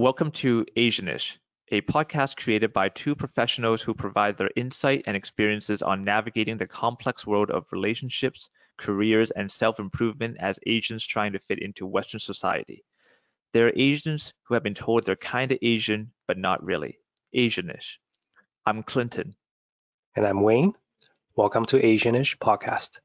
Welcome to Asianish, a podcast created by two professionals who provide their insight and experiences on navigating the complex world of relationships, careers, and self improvement as Asians trying to fit into Western society. There are Asians who have been told they're kind of Asian, but not really. Asianish. I'm Clinton. And I'm Wayne. Welcome to Asianish Podcast.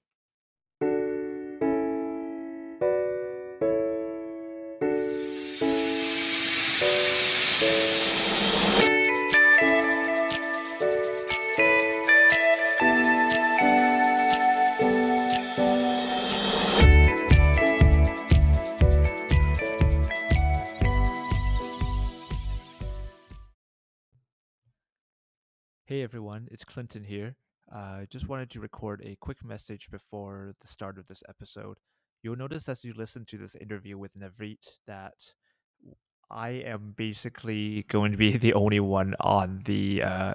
Everyone, it's Clinton here. I uh, just wanted to record a quick message before the start of this episode. You'll notice as you listen to this interview with Navreet that I am basically going to be the only one on the uh,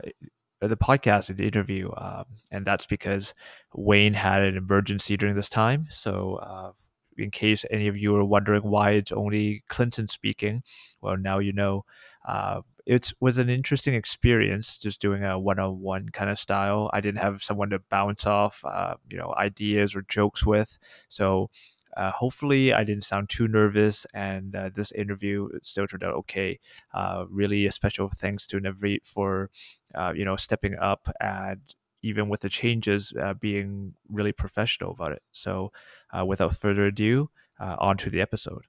the podcast the interview, um, and that's because Wayne had an emergency during this time. So, uh, in case any of you are wondering why it's only Clinton speaking, well, now you know. Uh, it was an interesting experience just doing a one-on-one kind of style. I didn't have someone to bounce off uh, you know ideas or jokes with. So uh, hopefully i didn't sound too nervous and uh, this interview still turned out okay. Uh, really a special thanks to navreet for uh, you know stepping up and even with the changes uh, being really professional about it. So without further ado on to the episode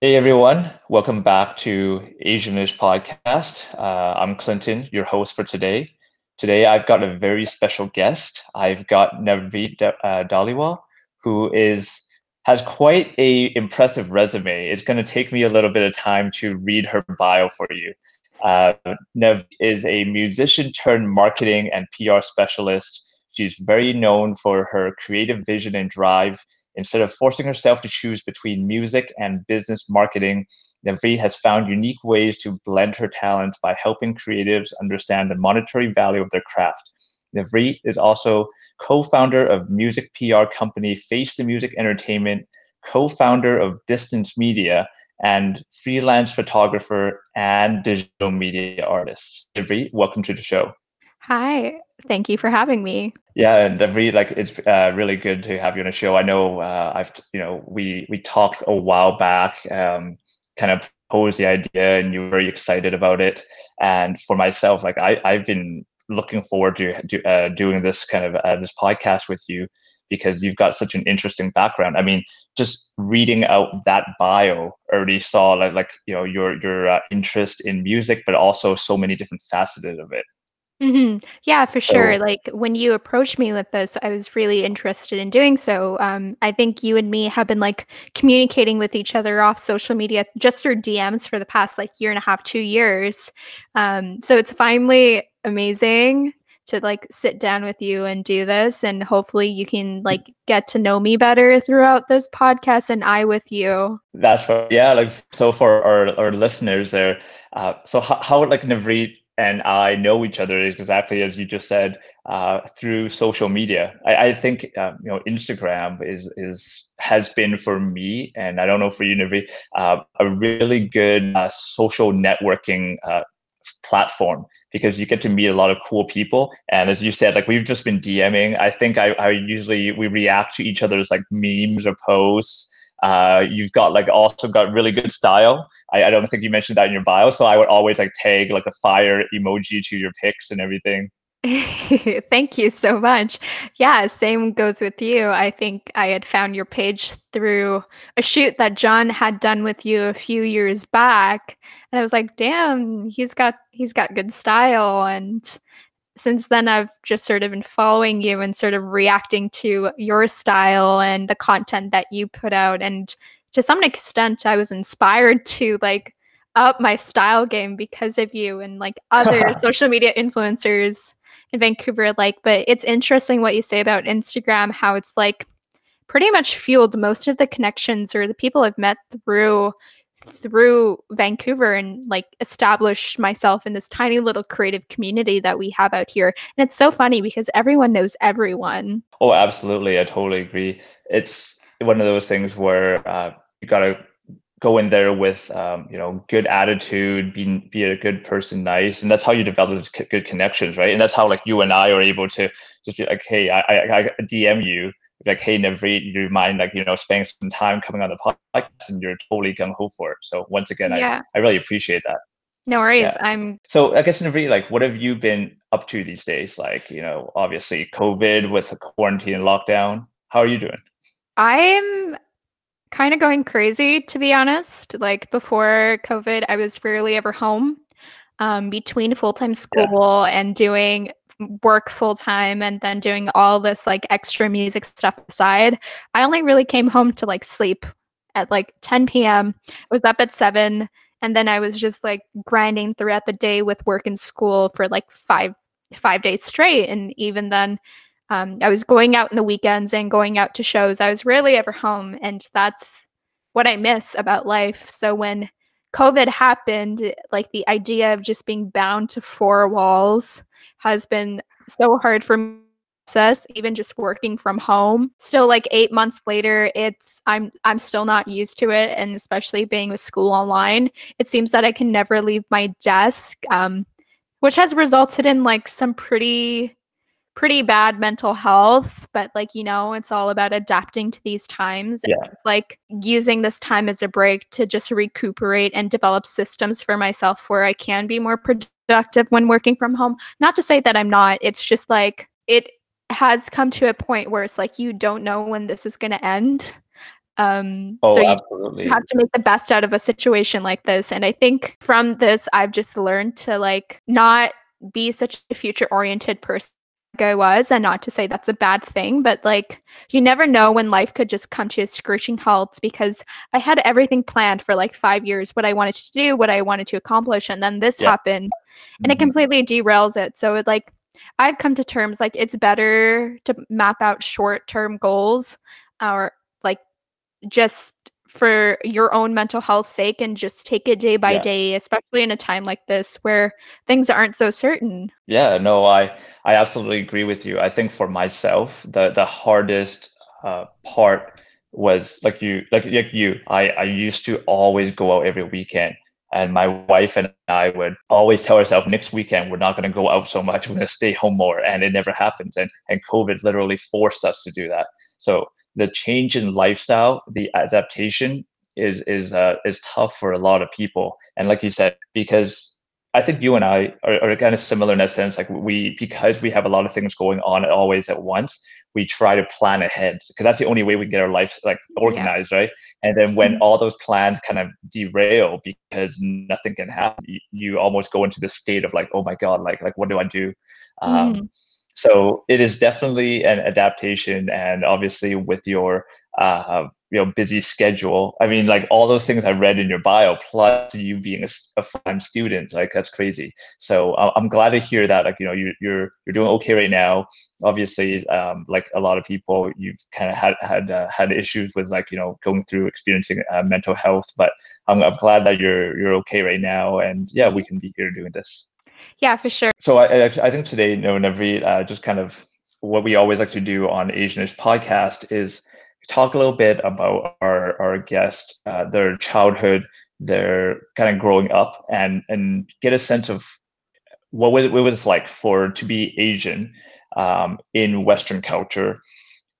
Hey everyone, welcome back to Asianish Podcast. Uh, I'm Clinton, your host for today. Today I've got a very special guest. I've got Navreet uh, who is has quite a impressive resume. It's going to take me a little bit of time to read her bio for you. Uh, Nev is a musician turned marketing and PR specialist. She's very known for her creative vision and drive Instead of forcing herself to choose between music and business marketing, Navreet has found unique ways to blend her talents by helping creatives understand the monetary value of their craft. Navreet is also co-founder of music PR company Face the Music Entertainment, co-founder of Distance Media, and freelance photographer and digital media artist. Navreet, welcome to the show. Hi, thank you for having me. Yeah, and really like it's uh, really good to have you on the show. I know uh, I've you know we we talked a while back, um, kind of posed the idea, and you were very excited about it. And for myself, like I I've been looking forward to do, uh, doing this kind of uh, this podcast with you because you've got such an interesting background. I mean, just reading out that bio already saw like like you know your your uh, interest in music, but also so many different facets of it. Mhm. Yeah, for sure. So Like when you approached me with this, I was really interested in doing so. Um, I think you and me have been like communicating with each other off social media just through DMs for the past like year and a half, two years. Um, so it's finally amazing to like sit down with you and do this, and hopefully you can like get to know me better throughout this podcast, and I with you. That's what, yeah. Like so for our our listeners there. Uh, so how, how like Navreet and I know each other exactly as you just said uh, through social media. I, I think uh, you know Instagram is is has been for me, and I don't know for you, Navreet, uh, a really good uh, social networking uh, platform because you get to meet a lot of cool people. And as you said, like we've just been DMing. I think I, I usually we react to each other's like memes or posts. Uh, you've got like also got really good style. I, I don't think you mentioned that in your bio, so I would always like tag like a fire emoji to your pics and everything. Thank you so much. Yeah, same goes with you. I think I had found your page through a shoot that John had done with you a few years back, and I was like, "Damn, he's got he's got good style." And since then I've just sort of been following you and sort of reacting to your style and the content that you put out. And to some extent I was inspired to like up my style game because of you and like other social media influencers in Vancouver like but it's interesting what you say about Instagram how it's like pretty much fueled most of the connections or the people I've met through through Vancouver and like established myself in this tiny little creative community that we have out here. And it's so funny because everyone knows everyone. Oh, absolutely. I totally agree. It's one of those things where uh, you got to go in there with um, you know good attitude be be a good person nice and that's how you develop those good connections right? And that's how like you and i are able to just be like hey i i, I dm you. Like hey Navreet, do you mind like you know spending some time coming on the podcast? And you're totally gung ho for it. So once again yeah. I, I really appreciate that. No worries yeah. i'm so i guess Navreet, like what have you been up to these days? Like you know obviously covid with the quarantine and lockdown. How are you doing? I'm kind of going crazy to be honest. Like before COVID, I was rarely ever home. Um, between full time school yeah. and doing work full time and then doing all this like extra music stuff aside, I only really came home to like sleep at like 10 p.m. I was up at 7 and then I was just like grinding throughout the day with work and school for like 5 5 days straight and even then um, I was going out in the weekends and going out to shows. I was rarely ever home, and that's what I miss about life. So when COVID happened, like the idea of just being bound to four walls has been so hard for me process even just working from home still like 8 months later it's i'm i'm still not used to it and especially being with school online it seems that i can never leave my desk um, which has resulted in like some pretty pretty bad mental health, but like, you know, it's all about adapting to these times. Yeah. like using this time as a break to just recuperate and develop systems for myself where I can be more productive when working from home. Not to say that I'm not, it's just like it has come to a point where it's like you don't know when this is going to end. Um, oh, so you absolutely. have to make the best out of a situation like this. And I think from this, I've just learned to like not be such a future oriented person I was, and not to say that's a bad thing, but like you never know when life could just come to a screeching halt because I had everything planned for like five years, what I wanted to do, what I wanted to accomplish, and then this yeah. happened and it mm-hmm. completely derails it. So it like I've come to terms like it's better to map out short term goals or like just for your own mental health sake and just take it day by yeah. day especially in a time like this where things aren't so certain. Yeah no i i absolutely agree with you. I think for myself the the hardest uh, part was like you like like you i i used to always go out every weekend and my wife and I would always tell ourselves next weekend we're not going to go out so much. We're going to stay home more, and it never happens. And and COVID literally forced us to do that. So the change in lifestyle, the adaptation is is uh, is tough for a lot of people. And like you said, because I think you and I are, are kind of similar in that sense. Like we, because we have a lot of things going on always at once, we try to plan ahead because that's the only way we get our lives like organized, yeah. right? And then when mm-hmm. all those plans kind of derail because nothing can happen, you, you, almost go into the state of like, oh my god, like like what do I do? Um, mm so it is definitely an adaptation and obviously with your uh, you know busy schedule. I mean like all those things i read in your bio plus you being a, a full-time student like that's crazy. So uh, i'm glad to hear that like you know you, you're you're doing okay right now. Obviously um, like a lot of people you've kind of had had uh, had issues with like you know going through experiencing uh, mental health but I'm, I'm glad that you're you're okay right now and yeah we can be here doing this. Yeah, for sure. So I, I think today, you know, Navreet, uh, just kind of what we always like to do on Asianish podcast is talk a little bit about our our guests, uh, their childhood, their kind of growing up, and and get a sense of what was it was like for to be Asian um, in Western culture,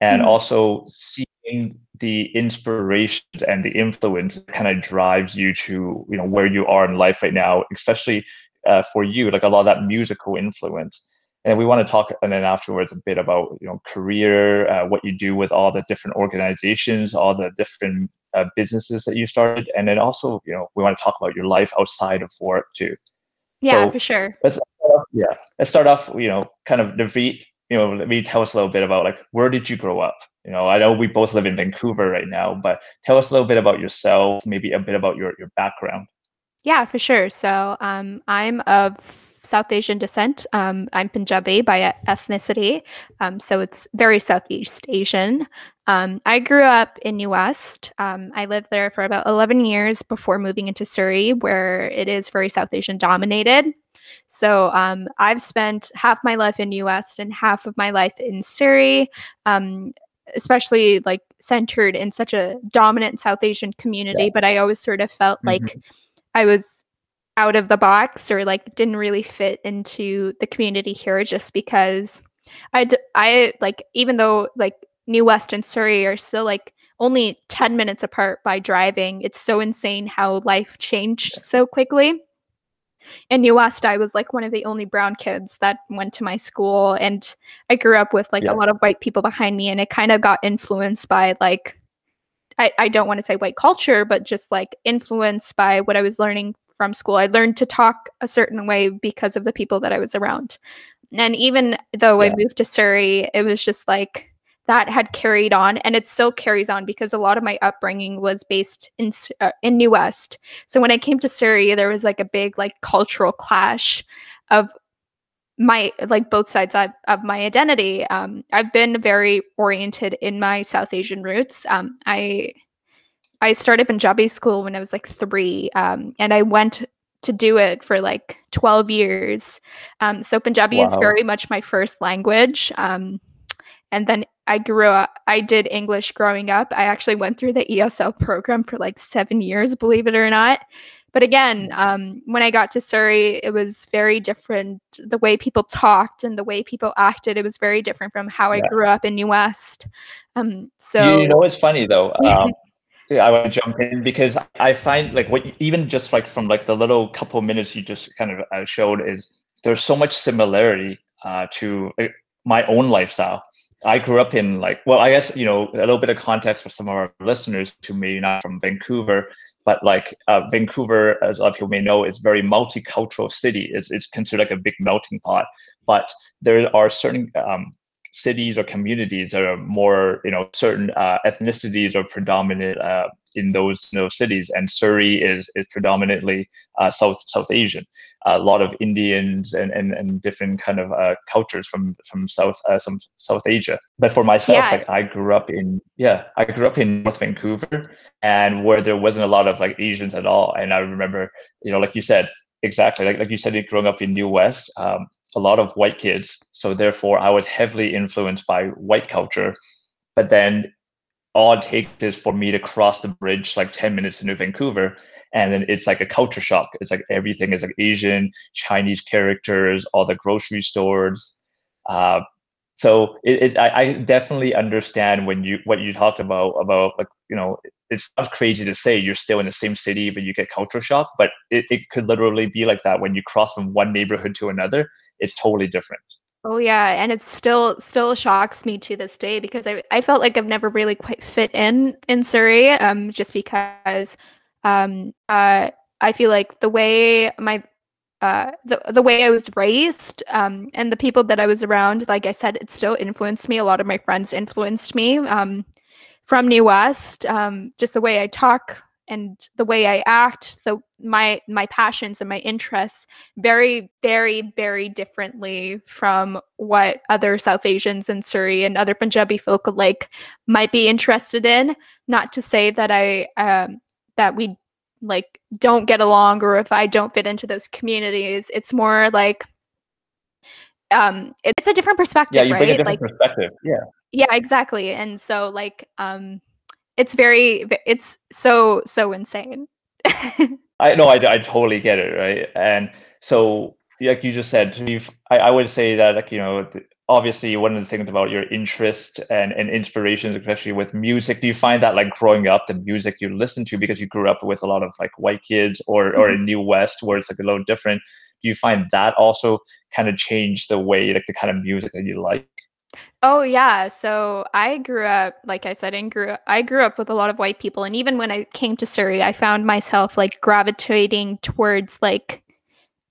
and mm-hmm. also seeing the inspirations and the influence kind of drives you to you know where you are in life right now, especially uh, for you, like a lot of that musical influence. And we want to talk, and then afterwards, a bit about you know career, uh, what you do with all the different organizations, all the different uh, businesses that you started, and then also you know we want to talk about your life outside of work too. Yeah, so for sure. Let's off, yeah, let's start off. You know, kind of Navreet. You know, let me tell us a little bit about like where did you grow up? You know, I know we both live in Vancouver right now, but tell us a little bit about yourself, maybe a bit about your your background. Yeah, for sure. So um, I'm of South Asian descent. Um, I'm Punjabi by ethnicity, um, so it's very Southeast Asian. Um, I grew up in New West. Um, I lived there for about 11 years before moving into Surrey, where it is very South Asian dominated. So um, I've spent half my life in New West and half of my life in Surrey. Um, especially like centered in such a dominant South Asian community, Yeah. but I always sort of felt like Mhm. I was out of the box or like didn't really fit into the community here just because I d- I like even though like New West and Surrey are still like only 10 minutes apart by driving, it's so insane how life changed so quickly. In New West, I was like one of the only brown kids that went to my school, and I grew up with like Yeah. a lot of white people behind me, and it kind of got influenced by like I, I don't want to say white culture, but just like influenced by what I was learning from school. I learned to talk a certain way because of the people that I was around. And even though I moved to Surrey, it was just like that had carried on and it still carries on because a lot of my upbringing was based in uh, in New West. So when I came to Surrey, there was like a big like cultural clash of my like both sides of, of my identity um i've been very oriented in my south asian roots um i i started punjabi school when i was like three um and i went to do it for like 12 years. Um so punjabi is very much my first language um and then i grew up i did english growing up. I actually went through the esl program for like seven years believe it or not. But again um, when i got to surrey it was very different. The way people talked and the way people acted it was very different from how i grew up in new west. Um, so you, you know what's funny though um, yeah, i want to jump in because i find like what even just like from like the little couple minutes you just kind of uh, showed is there's so much similarity uh, to uh, my own lifestyle. I grew up in like well i guess you know a little bit of context for some of our listeners who may not from vancouver but like uh, vancouver as a lot of people may know is very multicultural city. It's, it's considered like a big melting pot but there are certain um, cities or communities that are more, you know, certain uh, ethnicities are predominant uh, in those in those cities, and Surrey is is predominantly uh, South South Asian. a lot of Indians and, and, and different kind of uh, cultures from from South uh, some South Asia. But for myself, Yeah. like I grew up in yeah, I grew up in North Vancouver, and where there wasn't a lot of like Asians at all. And I remember, you know, like you said, exactly like like you said, growing up in New West. Um, a lot of white kids. So therefore, I was heavily influenced by white culture. But then all it takes is for me to cross the bridge like 10 minutes into Vancouver. And then it's like a culture shock. It's like everything is like Asian, Chinese characters, all the grocery stores. Uh, so it, it I, I definitely understand when you what you talked about about like you know it's sounds crazy to say you're still in the same city but you get culture shock but it, it could literally be like that when you cross from one neighborhood to another it's totally different. Oh yeah, and it still still shocks me to this day because I, I felt like I've never really quite fit in in Surrey um just because um uh I feel like the way my uh the the way I was raised um and the people that I was around like I said it still influenced me. A lot of my friends influenced me um from New West um just the way I talk and the way I act the my my passions and my interests very, very, very differently from what other South Asians in Surrey and other Punjabi folk like might be interested in. Not to say that I um, that we like don't get along or if I don't fit into those communities. It's more like um, it's a different perspective, yeah you right? bring a different like perspective yeah yeah, exactly. And so like um, it's very it's so so insane. I know I, I totally get it, right? And so, like you just said, you've, I, I would say that, like, you know, obviously one of the things about your interest and, and inspirations, especially with music, do you find that like growing up, the music you listen to because you grew up with a lot of like white kids or, or mm-hmm. in New West where it's like a little different, do you find that also kind of changed the way, like the kind of music that you like? Oh yeah, so I grew up, like I said, in grew I grew up with a lot of white people, and even when I came to Surrey, I found myself like gravitating towards like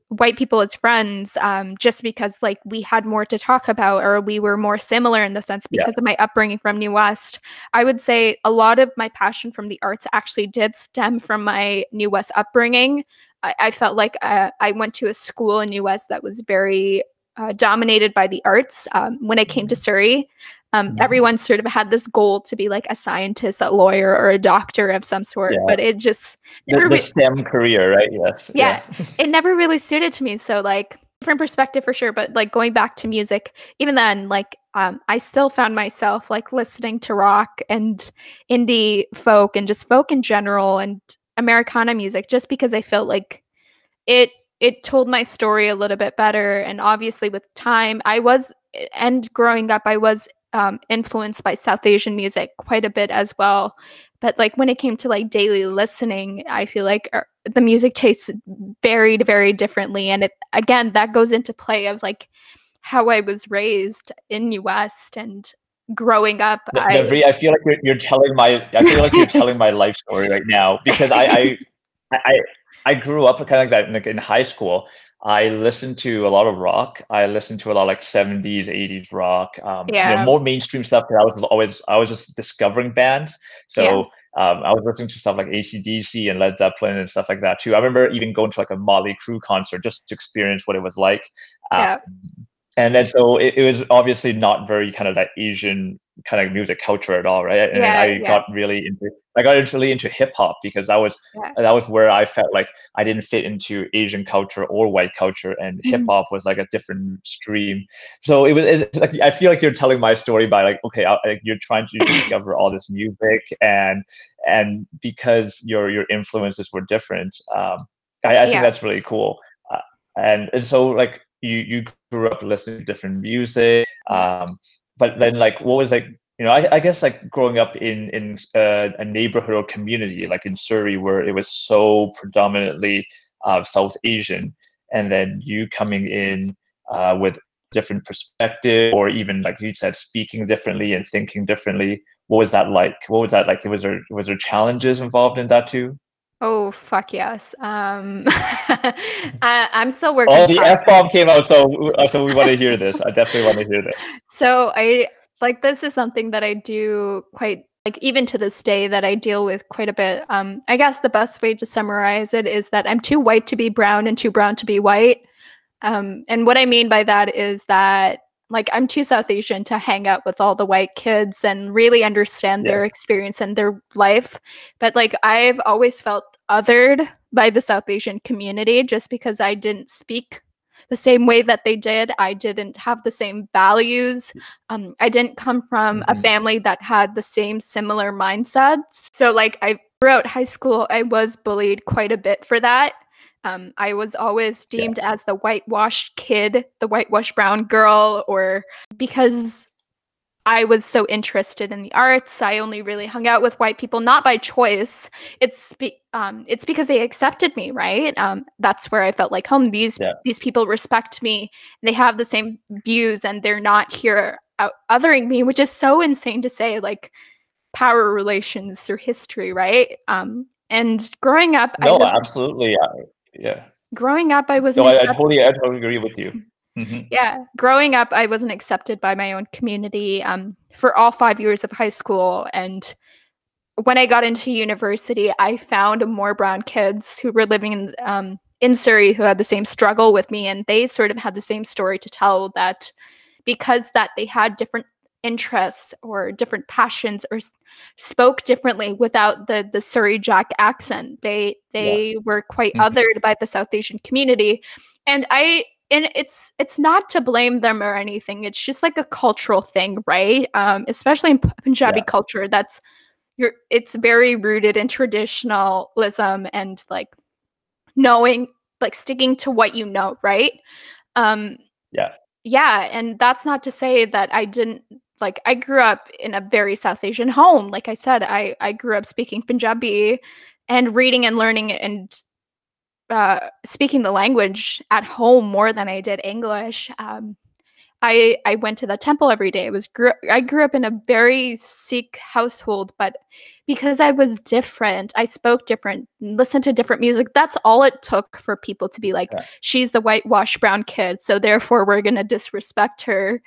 white people as friends, um, just because like we had more to talk about, or we were more similar in the sense Yeah. because of my upbringing from New West. I would say a lot of my passion from the arts actually did stem from my New West upbringing. I, I felt like uh, I went to a school in New West that was very uh, dominated by the arts. Um, when I came to Surrey, um, Mhm. everyone sort of had this goal to be like a scientist, a lawyer, or a doctor of some sort. Yeah. But it just The, the re- STEM career, right? Yes. Yeah. it never really suited to me. So like different perspective for sure but like going back to music even then like um, i still found myself like listening to rock and indie folk and just folk in general and americana music just because i felt like it it told my story a little bit better and obviously with time i was and growing up i was um, influenced by south asian music quite a bit as well. But like when it came to like daily listening i feel like er, the music tastes varied very differently and it again that goes into play of like how i was raised in us and growing up I, I feel like you're, you're, telling my i feel like you're telling my life story right now because i i i, I grew up kind of like that like in high school I listened to a lot of rock. I listened to a lot of like 70s, 80s rock. Um, yeah. You know, more mainstream stuff. Because I was always I was just discovering bands. So yeah. um, I was listening to stuff like ACDC and Led Zeppelin and stuff like that too. I remember even going to like a Mötley Crüe concert just to experience what it was like. Um, yeah and then so it, it, was obviously not very kind of that Asian kind of music culture at all, right? And yeah, I yeah. got really into I got really into hip hop because that was yeah. that was where I felt like I didn't fit into Asian culture or white culture, and mm-hmm. hip hop was like a different stream. So it was it's like I feel like you're telling my story by like okay, I, like you're trying to discover all this music, and and because your your influences were different, um, I, I think that's really cool. Uh, and and so like you you grew up listening to different music um but then like what was like you know i, I guess like growing up in in uh, a neighborhood or community like in surrey where it was so predominantly uh, south asian and then you coming in uh, with different perspective or even like you said speaking differently and thinking differently what was that like? What was that like? Was there was there challenges involved in that too Oh fuck yes! Um, I, am still working. Oh, the f bomb came out, so uh, so we want to hear this. I definitely want to hear this. So I like this is something that I do quite like even to this day that I deal with quite a bit. Um, I guess the best way to summarize it is that I'm too white to be brown and too brown to be white. Um, and what I mean by that is that like I'm too South Asian to hang out with all the white kids and really understand yes. their experience and their life. But like I've always felt othered by the South Asian community just because I didn't speak the same way that they did. I didn't have the same values. Um, I didn't come from mm-hmm. a family that had the same similar mindsets. So like I throughout high school, I was bullied quite a bit for that. Um, I was always deemed yeah. as the whitewashed kid, the whitewashed brown girl, or because I was so interested in the arts, I only really hung out with white people, not by choice. It's be- um, it's because they accepted me, right? Um, that's where I felt like home. These yeah. these people respect me. They have the same views, and they're not here out- othering me, which is so insane to say. Like power relations through history, right? Um, and growing up, no, absolutely yeah growing up i was no, I, I, totally i totally agree with you mm-hmm. yeah growing up i wasn't accepted by my own community um, for all five years of high school and when i got into university i found more brown kids who were living in um, in surrey who had the same struggle with me and they sort of had the same story to tell that because that they had different interests or different passions or spoke differently without the the Surrey Jack accent. They they yeah. were quite mm-hmm. othered by the South Asian community, and I and it's it's not to blame them or anything. It's just like a cultural thing, right? Um, especially in Punjabi yeah. culture, that's you're it's very rooted in traditionalism and like knowing like sticking to what you know, right? Um, yeah yeah and that's not to say that i didn't like I grew up in a very South Asian home. Like I said, I I grew up speaking Punjabi and reading and learning and uh, speaking the language at home more than I did English. Um, I I went to the temple every day. I was grew I grew up in a very Sikh household, but because I was different, I spoke different, listened to different music. That's all it took for people to be like, yeah. she's the whitewashed brown kid, so therefore we're gonna disrespect her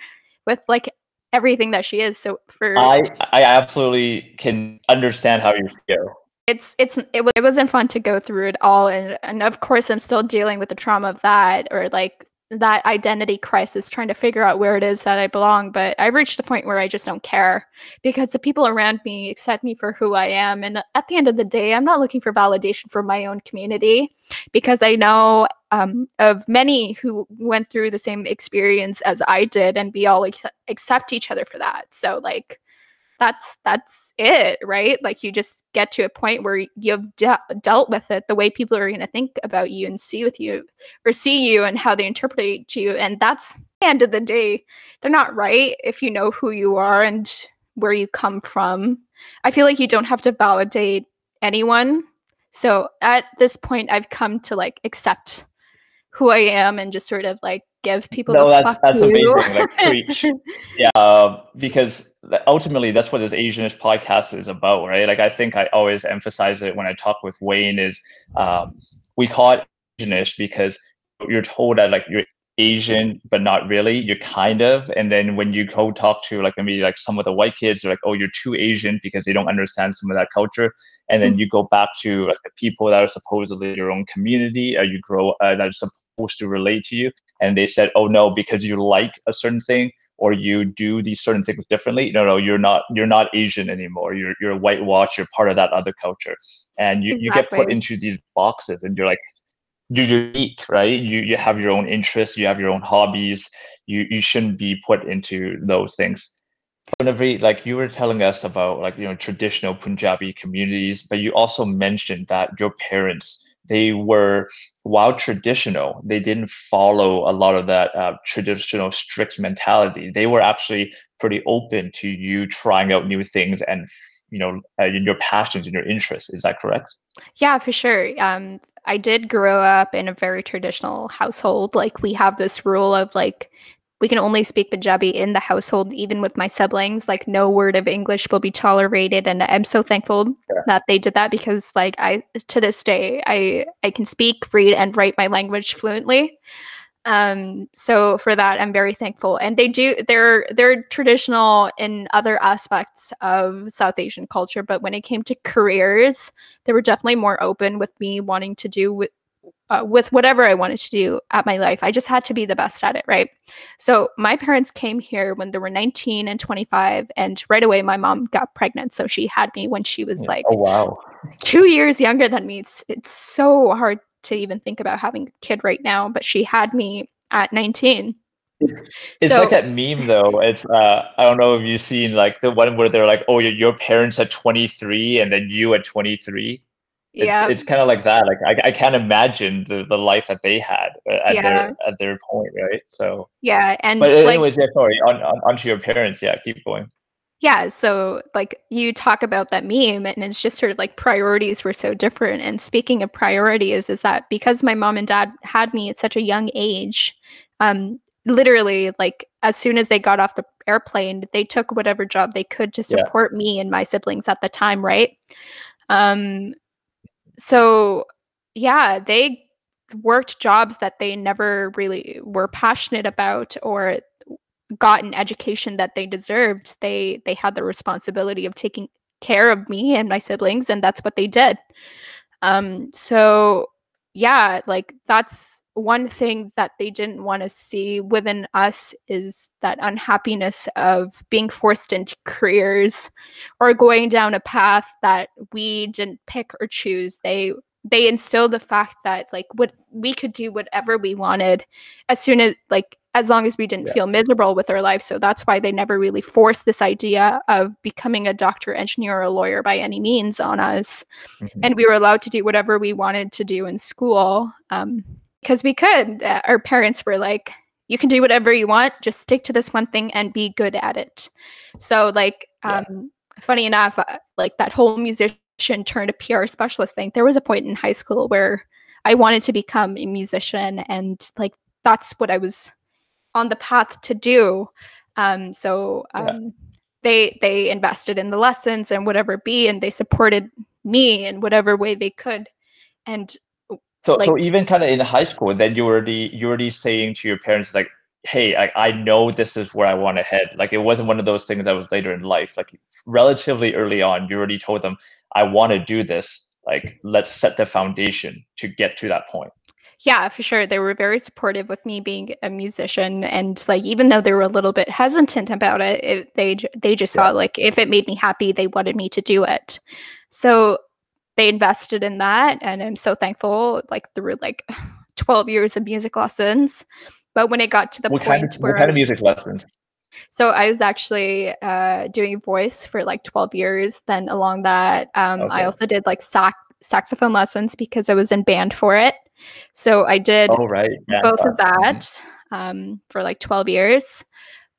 with like everything that she is. So for I I absolutely can understand how you feel. It's it's it, was, it wasn't fun to go through it all and and of course I'm still dealing with the trauma of that or like that identity crisis trying to figure out where it is that I belong. But I've reached the point where I just don't care because the people around me accept me for who I am. And at the end of the day, I'm not looking for validation from my own community because I know um, of many who went through the same experience as I did, and we all like, accept each other for that. So, like, that's that's it right? Like you just get to a point where you've de- dealt with it the way people are going to think about you and see with you or see you and how they interpret you and that's end of the day. They're not right if you know who you are and where you come from. I feel like you don't have to validate anyone. So at this point i've come to like accept who i am and just sort of like give people no, that's that's you. amazing. Like preach, yeah. Uh, because ultimately, that's what this Asianish podcast is about, right? Like I think I always emphasize it when I talk with Wayne is um, we call it Asianish because you're told that like you're Asian, but not really. You're kind of, and then when you go talk to like maybe like some of the white kids, they're like, "Oh, you're too Asian" because they don't understand some of that culture. And then mm-hmm. you go back to like the people that are supposedly your own community, or you grow uh, that are supposed to relate to you, and they said, "Oh no, because you like a certain thing or you do these certain things differently." No, no, you're not. You're not Asian anymore. You're you're whitewash. You're part of that other culture, and you, exactly. you get put into these boxes, and you're like, you're unique, right? You you have your own interests, you have your own hobbies. You you shouldn't be put into those things. Whenever like you were telling us about like you know traditional Punjabi communities, but you also mentioned that your parents they were while traditional, they didn't follow a lot of that uh, traditional strict mentality. They were actually pretty open to you trying out new things and you know uh, your passions and your interests. Is that correct? Yeah, for sure. Um, I did grow up in a very traditional household. Like we have this rule of like we can only speak Punjabi in the household, even with my siblings. Like no word of English will be tolerated, and I'm so thankful yeah. that they did that because, like, I to this day I I can speak, read, and write my language fluently. Um, so for that, I'm very thankful. And they do they're they're traditional in other aspects of South Asian culture, but when it came to careers, they were definitely more open with me wanting to do with uh, with whatever I wanted to do at my life. I just had to be the best at it, right? So my parents came here when they were 19 and 25, and right away my mom got pregnant. So she had me when she was like, oh wow, two years younger than me. It's it's so hard to even think about having a kid right now, but she had me at 19. It's, it's so, like that meme though. It's uh, I don't know if you've seen like the one where they're like, oh, your, your parents at 23 and then you at 23. It's, yeah, it's kind of like that. Like I, I can't imagine the, the life that they had uh, at yeah. their at their point, right? So yeah, and but anyways, like, yeah. Sorry, on, on onto your parents. Yeah, keep going yeah so like you talk about that meme and it's just sort of like priorities were so different and speaking of priorities is that because my mom and dad had me at such a young age um literally like as soon as they got off the airplane they took whatever job they could to support yeah. me and my siblings at the time right um so yeah they worked jobs that they never really were passionate about or got an education that they deserved. They they had the responsibility of taking care of me and my siblings and that's what they did. Um so yeah like that's one thing that they didn't want to see within us is that unhappiness of being forced into careers or going down a path that we didn't pick or choose. They they instilled the fact that like what we could do whatever we wanted. As soon as like as long as we didn't yeah. feel miserable with our life. So that's why they never really forced this idea of becoming a doctor, engineer, or a lawyer by any means on us. Mm-hmm. And we were allowed to do whatever we wanted to do in school because um, we could. Uh, our parents were like, you can do whatever you want, just stick to this one thing and be good at it. So, like, um, yeah. funny enough, uh, like that whole musician turned a PR specialist thing, there was a point in high school where I wanted to become a musician and like that's what I was on the path to do. Um, so um, yeah. they they invested in the lessons and whatever be, and they supported me in whatever way they could. And so like, so even kind of in high school, then you already you already saying to your parents like, hey, I, I know this is where I want to head. Like it wasn't one of those things that was later in life. Like relatively early on, you already told them, I want to do this. Like let's set the foundation to get to that point. Yeah, for sure. They were very supportive with me being a musician, and like even though they were a little bit hesitant about it, it they they just yeah. thought like if it made me happy, they wanted me to do it. So they invested in that, and I'm so thankful. Like through like 12 years of music lessons, but when it got to the what point kind of, where what kind of music lessons? So I was actually uh, doing voice for like 12 years. Then along that, um, okay. I also did like sax saxophone lessons because I was in band for it. So I did oh, right. yeah, both of that um, for like 12 years.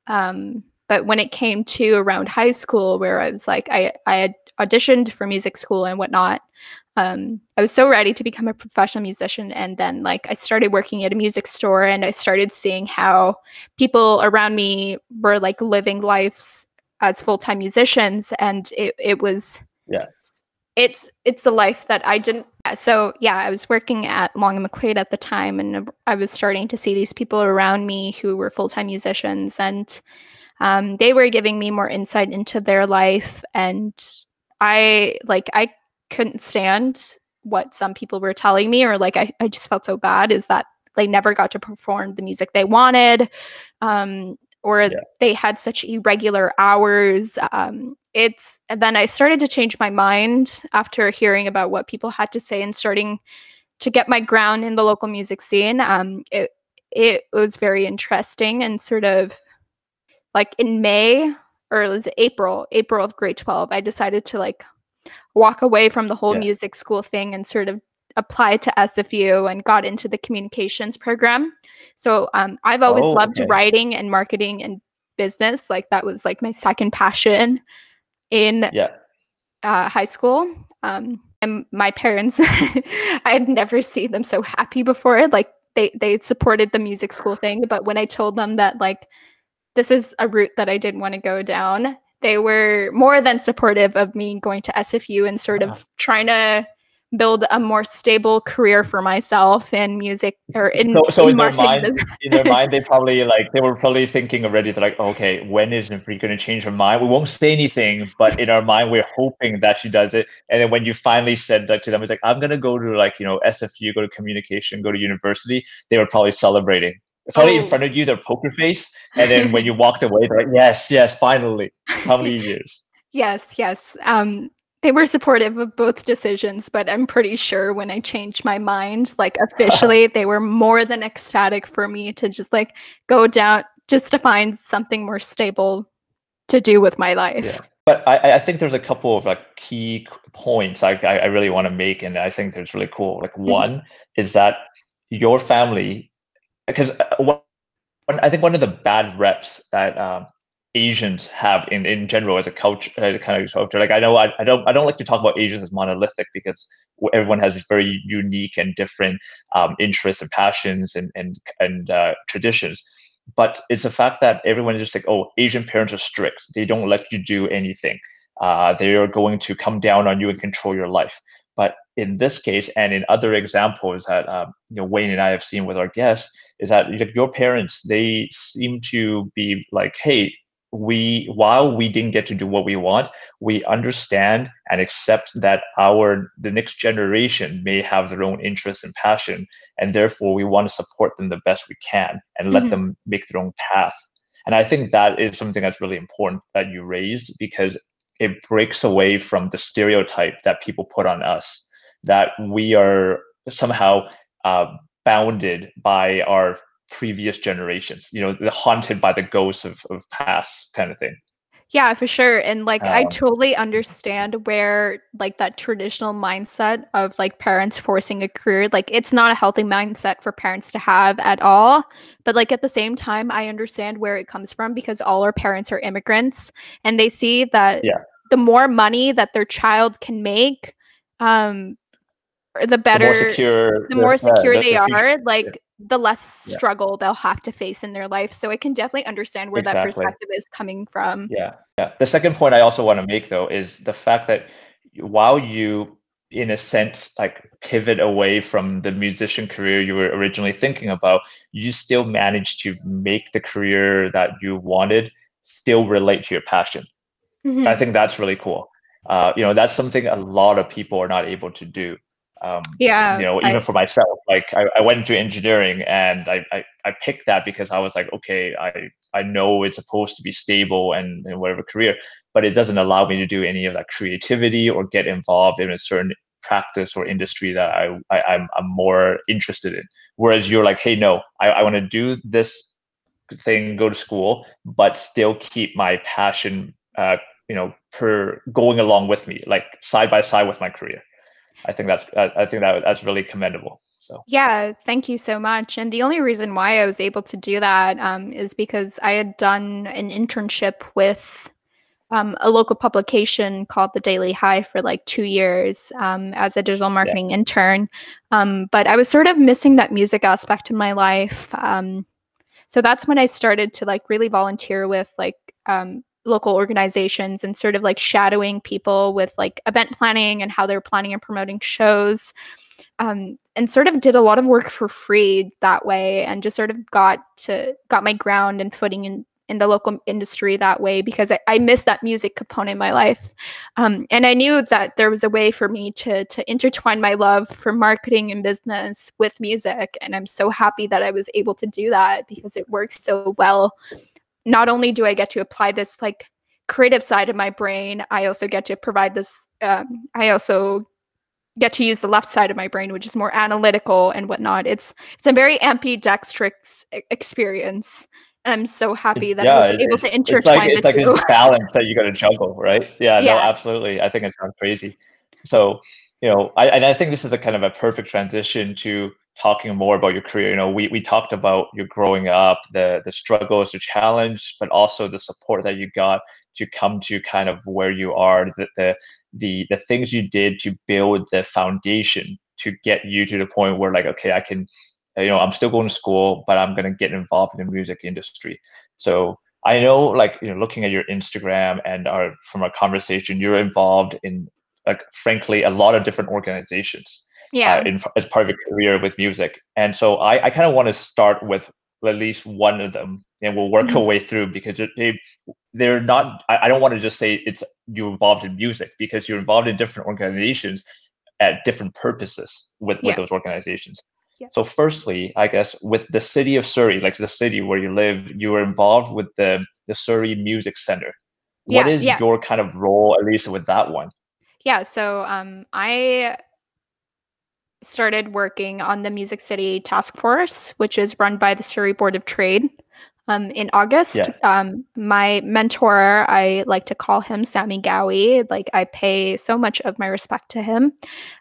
Um, but when it came to around high school, where I was like, I, I had auditioned for music school and whatnot, um, I was so ready to become a professional musician. And then, like, I started working at a music store and I started seeing how people around me were like living lives as full time musicians. And it, it was, yeah, it's, it's a life that I didn't. So, yeah, I was working at Long and McQuade at the time and I was starting to see these people around me who were full time musicians and um, they were giving me more insight into their life. And I, like, I couldn't stand what some people were telling me or like I, I just felt so bad is that they never got to perform the music they wanted um, or yeah. they had such irregular hours um, it's and then i started to change my mind after hearing about what people had to say and starting to get my ground in the local music scene um, it, it was very interesting and sort of like in may or it was april april of grade 12 i decided to like walk away from the whole yeah. music school thing and sort of apply to SFU and got into the communications program. So um, I've always oh, loved okay. writing and marketing and business. Like that was like my second passion in yeah. uh, high school. Um, and my parents, I had never seen them so happy before. Like they they supported the music school thing, but when I told them that like this is a route that I didn't want to go down, they were more than supportive of me going to SFU and sort of trying to build a more stable career for myself in music or in so, so in, in their mind in their mind they probably like they were probably thinking already they're like okay when is Navreet going to change her mind we won't say anything but in our mind we're hoping that she does it and then when you finally said that to them it's like i'm going to go to like you know sfu go to communication go to university they were probably celebrating probably oh. in front of you, their poker face, and then when you walked away, they're like, "Yes, yes, finally." How many years? yes, yes. Um, they were supportive of both decisions, but I'm pretty sure when I changed my mind, like officially, they were more than ecstatic for me to just like go down, just to find something more stable to do with my life. Yeah. But I, I think there's a couple of like key points I, I really want to make, and I think that's really cool. Like mm-hmm. one is that your family because uh, I think one of the bad reps that um, Asians have in, in general as a culture, uh, kind of culture. Like I know I, I don't I don't like to talk about Asians as monolithic because everyone has very unique and different um, interests and passions and and and uh, traditions. But it's the fact that everyone is just like, oh, Asian parents are strict. They don't let you do anything. Uh, they are going to come down on you and control your life. But in this case, and in other examples that um, you know Wayne and I have seen with our guests, is that your parents they seem to be like, hey, we while we didn't get to do what we want, we understand and accept that our the next generation may have their own interests and passion, and therefore we want to support them the best we can and mm-hmm. let them make their own path. And I think that is something that's really important that you raised because it breaks away from the stereotype that people put on us that we are somehow uh, bounded by our previous generations you know haunted by the ghosts of, of past kind of thing yeah for sure and like um, i totally understand where like that traditional mindset of like parents forcing a career like it's not a healthy mindset for parents to have at all but like at the same time i understand where it comes from because all our parents are immigrants and they see that yeah. the more money that their child can make um the better the more secure, the more secure they are like yeah. The less struggle they'll have to face in their life. So i can definitely understand where exactly. that perspective is coming from. Yeah. Yeah. The second point i also want to make though is the fact that while you in a sense like pivot away from the musician career you were originally thinking about you still managed to make the career that you wanted still relate to your passion. Mm-hmm. i think that's really cool. Uh, you know that's something a lot of people are not able to do Um, Yeah, you know, even I- for myself, like I, I went into engineering and I, I, I picked that because I was like, okay, I, I know it's supposed to be stable and, and whatever career, but it doesn't allow me to do any of that creativity or get involved in a certain practice or industry that I, I I'm, I'm more interested in. Whereas you're like, hey, no, I, I want to do this thing, go to school, but still keep my passion, uh, you know, per going along with me, like side by side with my career. I think that's I, I think that that's really commendable. So Yeah, thank you so much. And the only reason why I was able to do that um, is because I had done an internship with um, a local publication called The Daily Hive for like two years um, as a digital marketing intern. Um, but I was sort of missing that music aspect in my life. Um, so that's when I started to like really volunteer with like um, local organizations and sort of like shadowing people with like event planning and how they're planning and promoting shows um, and sort of did a lot of work for free that way and just sort of got to got my ground and footing in in the local industry that way because I, I missed that music component in my life. Um, and i knew that there was a way for me to to intertwine my love for marketing and business with music and i'm so happy that i was able to do that because it works so well not only do i get to apply this like creative side of my brain i also get to provide this um, i also get to use the left side of my brain, which is more analytical and whatnot. It's it's a very ambidextrous experience. And I'm so happy that I was able to to it's like it's like two. a balance that you got to juggle, right? Yeah, no, absolutely. I think it sounds crazy. So, you know, I and I think this is a kind of a perfect transition to talking more about your career. You know, we we talked about your growing up, the the struggles, the challenge, but also the support that you got to come to kind of where you are, the the the, the things you did to build the foundation to get you to the point where like, okay, I can, you know, I'm still going to school, but I'm gonna get involved in the music industry. So I know, like, you know, looking at your Instagram and our from our conversation, you're involved in like frankly a lot of different organizations Yeah. uh, in, as part of your career with music. And so I, I kind of want to start with at least one of them, and we'll work Mhm. our way through because they they're not. I, I don't want to just say it's you're involved in music because you're involved in different organizations at different purposes with with those organizations. Yeah. So, firstly, I guess with the city of Surrey, like the city where you live, you were involved with the the Surrey Music Center. What Yeah, is yeah. your kind of role, at least with that one? Yeah, so um, I started working on the Music City Task Force, which is run by the Surrey Board of Trade. Um, in August, Yeah. um, my mentor, I like to call him Sammy Gowie. Like I pay so much of my respect to him.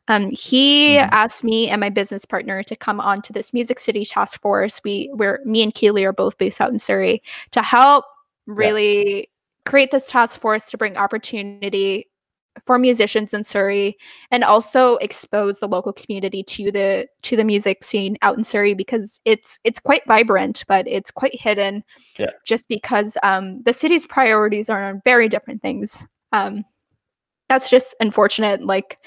Um, he Mhm. asked me and my business partner to come onto this Music City Task Force. We, we're me and Keely are both based out in Surrey to help really create this task force to bring opportunity for musicians in Surrey and also expose the local community to the to the music scene out in Surrey because it's it's quite vibrant but it's quite hidden Yeah. just because um, the city's priorities are on very different things um, that's just unfortunate like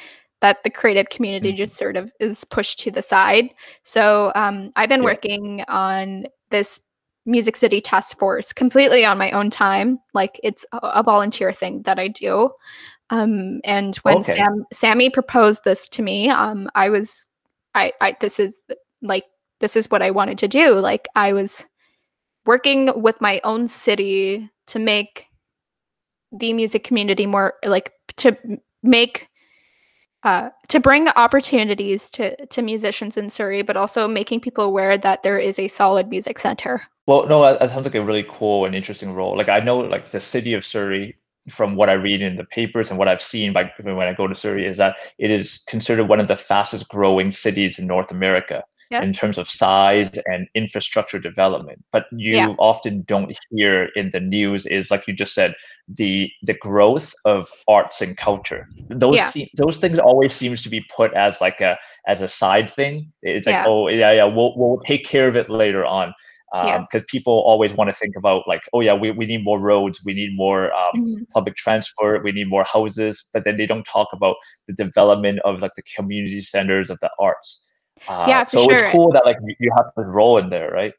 that the creative community Mhm. just sort of is pushed to the side so um, I've been Yeah. working on this Music City Task Force completely on my own time like it's a, a volunteer thing that I do um, and when Okay. Sam Sammy proposed this to me, um, I was, I, I, this is like, this is what I wanted to do. Like, I was working with my own city to make the music community more, like, to make, uh, to bring opportunities to to musicians in Surrey, but also making people aware that there is a solid music center. Well, no, that, that sounds like a really cool and interesting role. Like I know, like the city of Surrey, from what I read in the papers and what I've seen by when I go to Surrey, is that it is considered one of the fastest growing cities in North America Yeah. in terms of size and infrastructure development. But you Yeah. often don't hear in the news is like you just said the the growth of arts and culture. Those Yeah. se- those things always seems to be put as like a as a side thing. It's like oh yeah yeah we'll we'll take care of it later on Yeah. because people always want to think about like oh yeah we, we need more roads we need more um, Mhm. public transport we need more houses but then they don't talk about the development of like the community centers of the arts uh, Yeah, so sure. it's cool that like you- you have this role in there right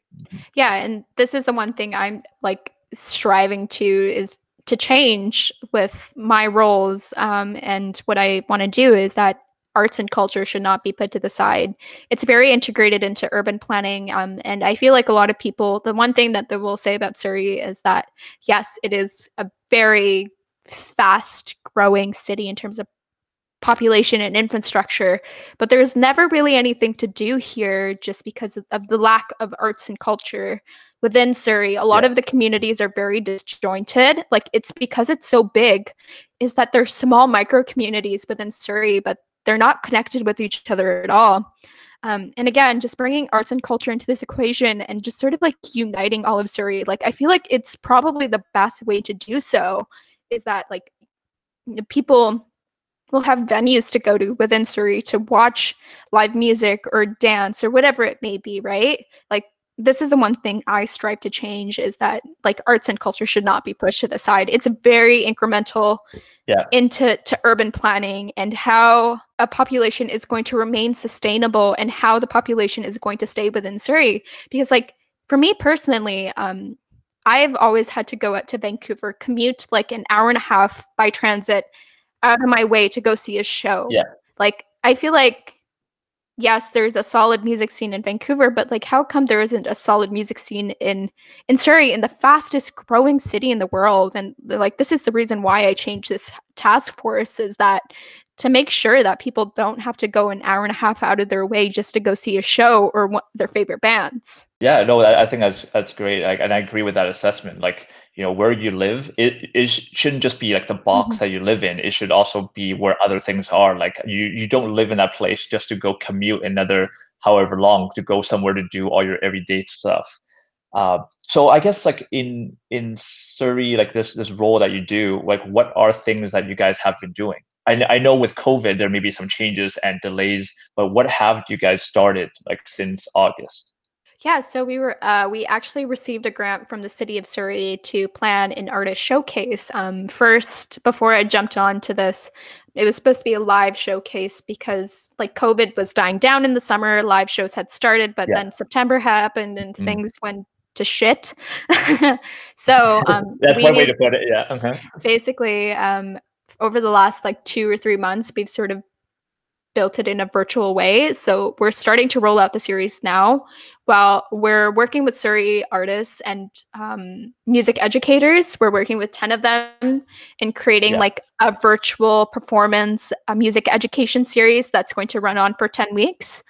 Yeah, and this is the one thing I'm like striving to is to change with my roles. Um, and what I want to do is that arts and culture should not be put to the side. It's very integrated into urban planning. Um, and I feel like a lot of people, the one thing that they will say about Surrey is that, yes, it is a very fast growing city in terms of population and infrastructure, but there's never really anything to do here just because of the lack of arts and culture within Surrey. A lot yeah. of the communities are very disjointed. Like it's because it's so big, is that there's small micro communities within Surrey, but they're not connected with each other at all. Um, and again, just bringing arts and culture into this equation and just sort of like uniting all of Surrey. Like I feel like it's probably the best way to do so is that like people will have venues to go to within Surrey to watch live music or dance or whatever it may be, right? Like this is the one thing I strive to change is that like arts and culture should not be pushed to the side. It's a very incremental yeah. into to urban planning and how a population is going to remain sustainable and how the population is going to stay within Surrey. Because like for me personally, um, I've always had to go out to Vancouver, commute like an hour and a half by transit out of my way to go see a show. Yeah. Like I feel like yes, there's a solid music scene in Vancouver, but like how come there isn't a solid music scene in in Surrey, in the fastest growing city in the world? And like this is the reason why I changed this task force is that to make sure that people don't have to go an hour and a half out of their way just to go see a show or their favorite bands. Yeah, no, I think that's that's great, like, and I agree with that assessment. Like, you know, where you live, it, it shouldn't just be like the box mm-hmm. that you live in. It should also be where other things are. Like, you you don't live in that place just to go commute another however long to go somewhere to do all your everyday stuff. Uh, so I guess like in in Surrey, like this this role that you do, like what are things that you guys have been doing? I, I know with COVID there may be some changes and delays, but what have you guys started like since August? Yeah, so we were uh, we actually received a grant from the city of Surrey to plan an artist showcase. Um, first, before I jumped on to this, it was supposed to be a live showcase because like COVID was dying down in the summer, live shows had started, but yeah. then September happened and mm. things went to shit. so um, that's one way to put it. Yeah. Uh-huh. Basically, um, over the last like two or three months, we've sort of built it in a virtual way. So we're starting to roll out the series now. While we're working with Surrey artists and um, music educators, we're working with 10 of them in creating yeah. like a virtual performance, a music education series that's going to run on for 10 weeks.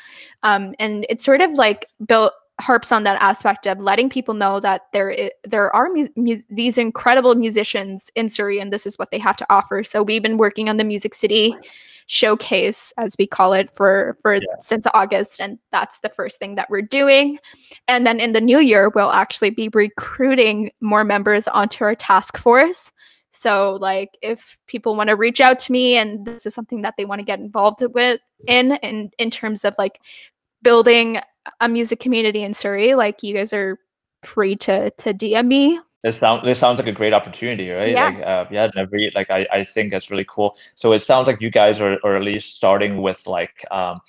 Um, and it's sort of like built harps on that aspect of letting people know that there is, there are mu- mu- these incredible musicians in Surrey and this is what they have to offer. So we've been working on the Music City showcase as we call it for for yeah. since August and that's the first thing that we're doing. And then in the new year we'll actually be recruiting more members onto our task force. So like if people want to reach out to me and this is something that they want to get involved with in in in terms of like building a music community in Surrey, like you guys are free to to DM me. This sounds this sounds like a great opportunity, right? Yeah. Like uh, yeah, never like I, I think that's really cool. So it sounds like you guys are, are at least starting with like um,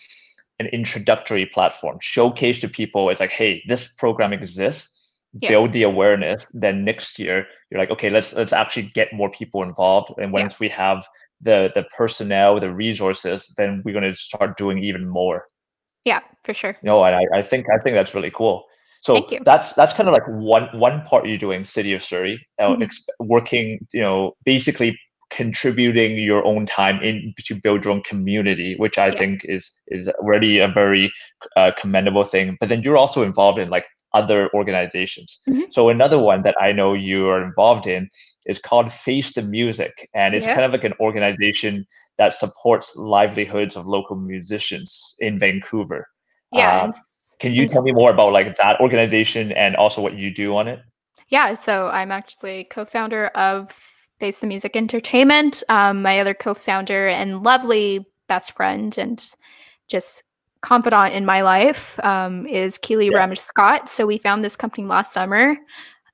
an introductory platform, showcase to people. It's like, hey, this program exists. Yeah. Build the awareness. Then next year, you're like, okay, let's let's actually get more people involved. And once yeah. we have the the personnel, the resources, then we're going to start doing even more. Yeah, for sure. No, and I, I think I think that's really cool. So that's that's kind of like one one part you're doing, City of Surrey, uh, mm-hmm. exp- working, you know, basically contributing your own time in to build your own community, which I yeah. think is is already a very uh, commendable thing. But then you're also involved in like other organizations. Mm-hmm. So another one that I know you are involved in is called Face the Music, and it's yeah. kind of like an organization that supports livelihoods of local musicians in Vancouver. Yeah. Um, can you tell me more about like that organization and also what you do on it? Yeah, so I'm actually co-founder of Face the Music Entertainment. Um, my other co-founder and lovely best friend and just confidant in my life um, is Keely yeah. Ramish Scott. So we found this company last summer.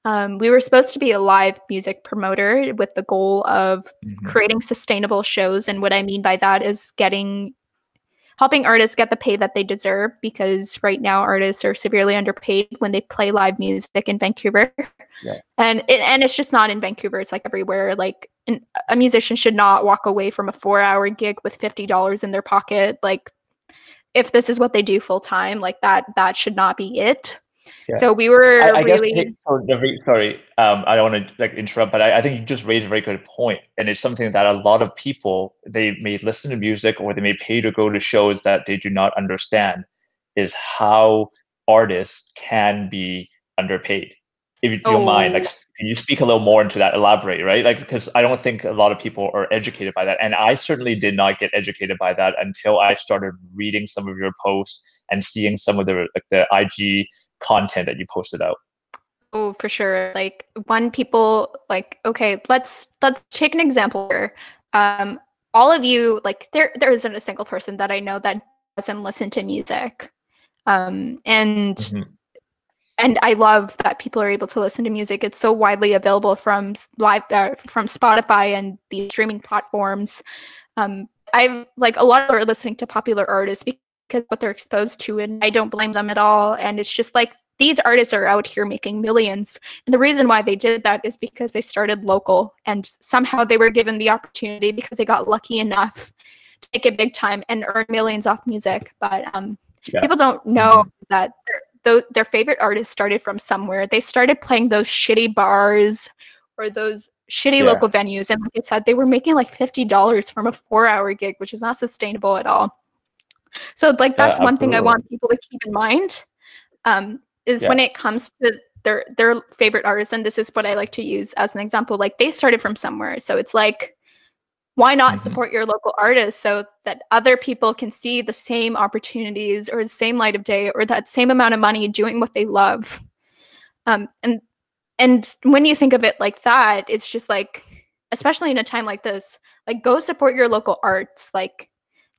Um, we were supposed to be a live music promoter with the goal of mm-hmm. creating sustainable shows. And what I mean by that is getting helping artists get the pay that they deserve because right now artists are severely underpaid when they play live music in Vancouver. Yeah. And it, and it's just not in Vancouver, it's like everywhere. Like a musician should not walk away from a four hour gig with $50 in their pocket like if this is what they do full time like that that should not be it yeah. so we were I, I really guess, sorry um, i don't want to like interrupt but I, I think you just raised a very good point and it's something that a lot of people they may listen to music or they may pay to go to shows that they do not understand is how artists can be underpaid if you don't oh. mind like can you speak a little more into that elaborate right like because i don't think a lot of people are educated by that and i certainly did not get educated by that until i started reading some of your posts and seeing some of the like the ig content that you posted out? Oh for sure. Like when people like okay let's let's take an example here. Um all of you like there there isn't a single person that i know that doesn't listen to music. Um and mm-hmm. and I love that people are able to listen to music. It's so widely available from live uh, from Spotify and the streaming platforms. Um, I like a lot of are listening to popular artists because what they're exposed to, and I don't blame them at all. And it's just like these artists are out here making millions, and the reason why they did that is because they started local, and somehow they were given the opportunity because they got lucky enough to make it big time and earn millions off music. But um, yeah. people don't know that th- their favorite artists started from somewhere. They started playing those shitty bars or those shitty yeah. local venues. And like I said, they were making like $50 from a four hour gig, which is not sustainable at all. So like that's yeah, one thing I want people to keep in mind. Um, is yeah. when it comes to their their favorite artists, and this is what I like to use as an example, like they started from somewhere. So it's like why not mm-hmm. support your local artists so that other people can see the same opportunities or the same light of day or that same amount of money doing what they love um, and and when you think of it like that it's just like especially in a time like this like go support your local arts like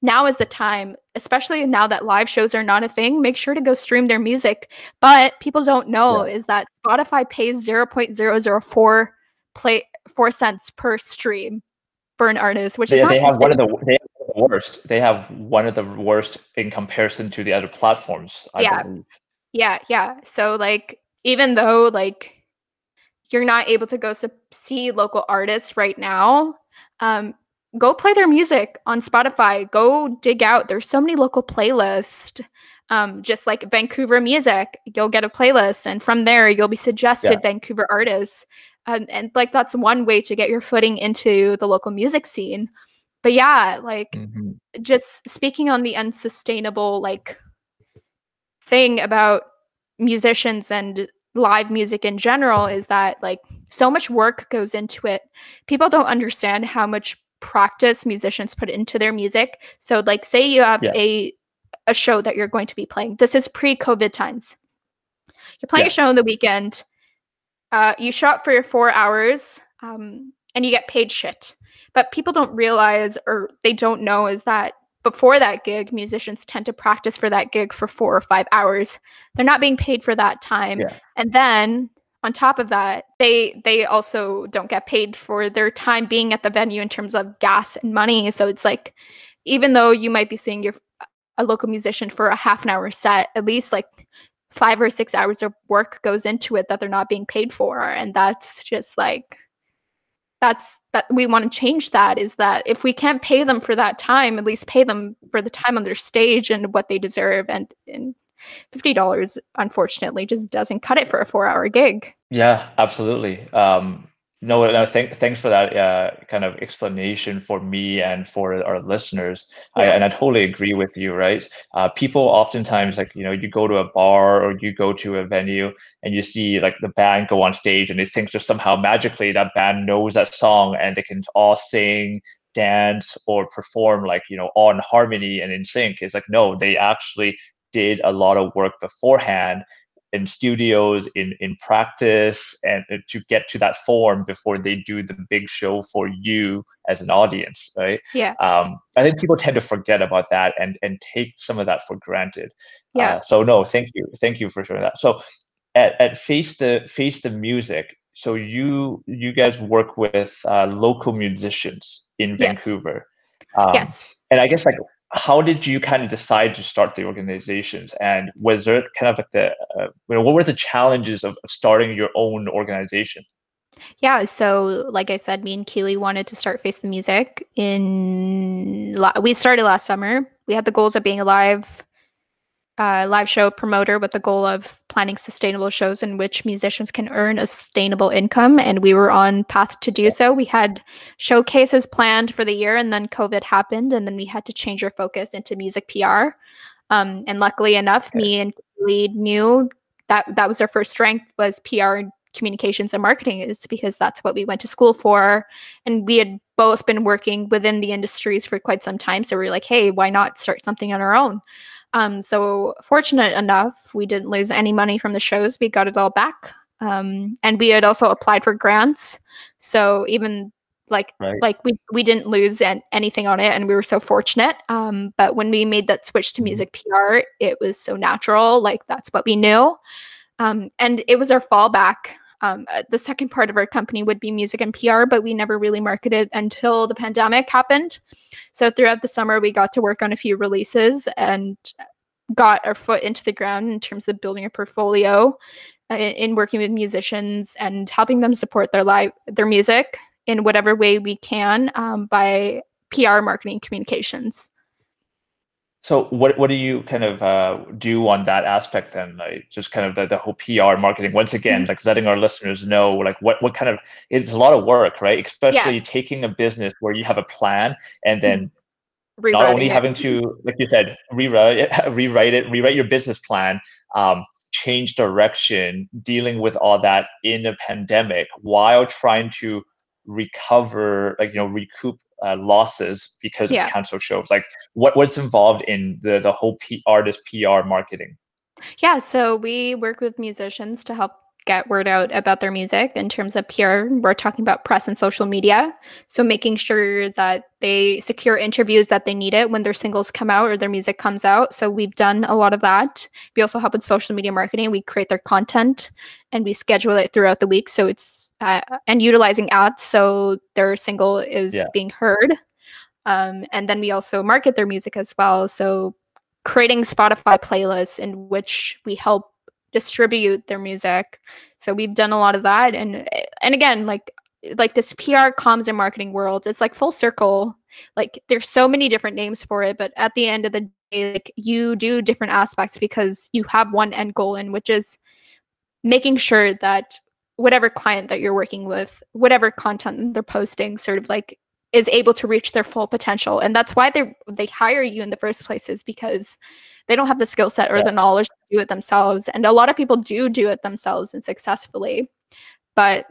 now is the time especially now that live shows are not a thing make sure to go stream their music but people don't know yeah. is that spotify pays 0.004 play 4 cents per stream for an artist, which they, is they have one of the they have the worst. They have one of the worst in comparison to the other platforms. I yeah, believe. yeah, yeah. So like, even though like you're not able to go see local artists right now, um, go play their music on Spotify. Go dig out. There's so many local playlists. Um, just like Vancouver music, you'll get a playlist, and from there you'll be suggested yeah. Vancouver artists and, and like that's one way to get your footing into the local music scene but yeah like mm-hmm. just speaking on the unsustainable like thing about musicians and live music in general is that like so much work goes into it people don't understand how much practice musicians put into their music so like say you have yeah. a a show that you're going to be playing this is pre-covid times you're playing yeah. a show on the weekend uh, you show up for your four hours um, and you get paid shit. But people don't realize or they don't know is that before that gig, musicians tend to practice for that gig for four or five hours. They're not being paid for that time. Yeah. And then on top of that, they they also don't get paid for their time being at the venue in terms of gas and money. So it's like even though you might be seeing your a local musician for a half an hour set, at least like five or six hours of work goes into it that they're not being paid for and that's just like that's that we want to change that is that if we can't pay them for that time at least pay them for the time on their stage and what they deserve and, and $50 unfortunately just doesn't cut it for a four hour gig yeah absolutely um no, no th- thanks for that uh, kind of explanation for me and for our listeners. Yeah. I, and I totally agree with you, right? Uh, people oftentimes, like, you know, you go to a bar or you go to a venue and you see like the band go on stage and they think just somehow magically that band knows that song and they can all sing, dance, or perform like, you know, all in harmony and in sync. It's like, no, they actually did a lot of work beforehand in studios in in practice and to get to that form before they do the big show for you as an audience right? Yeah. Um, i think people tend to forget about that and and take some of that for granted. Yeah. uh, so no thank you thank you for sharing that. So at, at face the face the music so you you guys work with uh, local musicians in vancouver. Yes. Um, yes. and i guess like how did you kind of decide to start the organizations and was there kind of like the uh, you know, what were the challenges of, of starting your own organization Yeah, so like I said, me and Keely wanted to start Face the Music in. We started last summer. We had the goals of being a live, uh, live show promoter with the goal of planning sustainable shows in which musicians can earn a sustainable income, and we were on path to do so. We had showcases planned for the year, and then COVID happened, and then we had to change our focus into music PR. Um, and luckily enough, okay. me and Keely knew that that was our first strength was PR communications and marketing is because that's what we went to school for. And we had both been working within the industries for quite some time. So we are like, hey, why not start something on our own? Um, so fortunate enough, we didn't lose any money from the shows. We got it all back. Um, and we had also applied for grants. So even like right. like we we didn't lose an, anything on it and we were so fortunate um but when we made that switch to mm-hmm. music pr it was so natural like that's what we knew um and it was our fallback um, uh, the second part of our company would be music and PR, but we never really marketed until the pandemic happened. So throughout the summer, we got to work on a few releases and got our foot into the ground in terms of building a portfolio uh, in working with musicians and helping them support their live their music in whatever way we can um, by PR marketing communications. So what what do you kind of uh, do on that aspect then? Like just kind of the, the whole PR marketing. Once again, mm-hmm. like letting our listeners know like what what kind of it's a lot of work, right? Especially yeah. taking a business where you have a plan and then mm-hmm. not only it. having to, like you said, rewrite it, rewrite it, rewrite your business plan, um, change direction, dealing with all that in a pandemic while trying to recover, like you know, recoup uh, losses because yeah. of canceled shows? Like, what what's involved in the the whole P- artist PR marketing? Yeah, so we work with musicians to help get word out about their music in terms of PR. We're talking about press and social media. So making sure that they secure interviews that they need it when their singles come out or their music comes out. So we've done a lot of that. We also help with social media marketing. We create their content and we schedule it throughout the week. So it's uh, and utilizing ads so their single is yeah. being heard. Um, and then we also market their music as well. So creating Spotify playlists in which we help distribute their music. So we've done a lot of that. And and again, like like this PR comms and marketing world, it's like full circle. Like there's so many different names for it, but at the end of the day, like you do different aspects because you have one end goal in which is making sure that whatever client that you're working with, whatever content they're posting, sort of like is able to reach their full potential. And that's why they they hire you in the first place is because they don't have the skill set or yeah. the knowledge to do it themselves. And a lot of people do do it themselves and successfully. But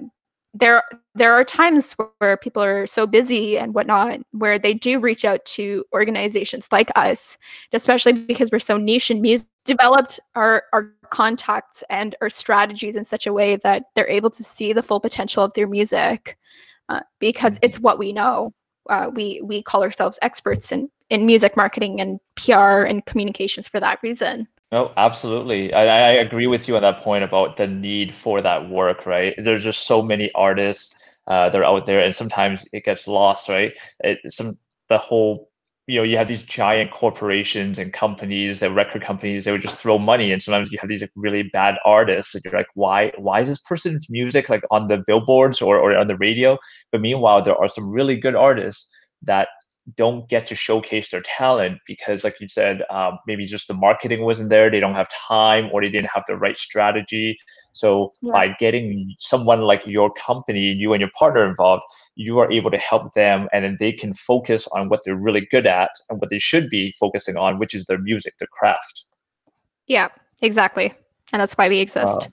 there there are times where people are so busy and whatnot where they do reach out to organizations like us especially because we're so niche in music developed our our contacts and our strategies in such a way that they're able to see the full potential of their music uh, because it's what we know uh, we we call ourselves experts in in music marketing and pr and communications for that reason no, absolutely. I, I agree with you on that point about the need for that work, right? There's just so many artists uh, that are out there, and sometimes it gets lost, right? It, some the whole, you know, you have these giant corporations and companies, that record companies, they would just throw money, and sometimes you have these like, really bad artists, and you're like, why, why is this person's music like on the billboards or, or on the radio? But meanwhile, there are some really good artists that don't get to showcase their talent because like you said um, maybe just the marketing wasn't there they don't have time or they didn't have the right strategy. So yeah. by getting someone like your company you and your partner involved you are able to help them and then they can focus on what they're really good at and what they should be focusing on which is their music their craft. Yeah exactly. And that's why we exist.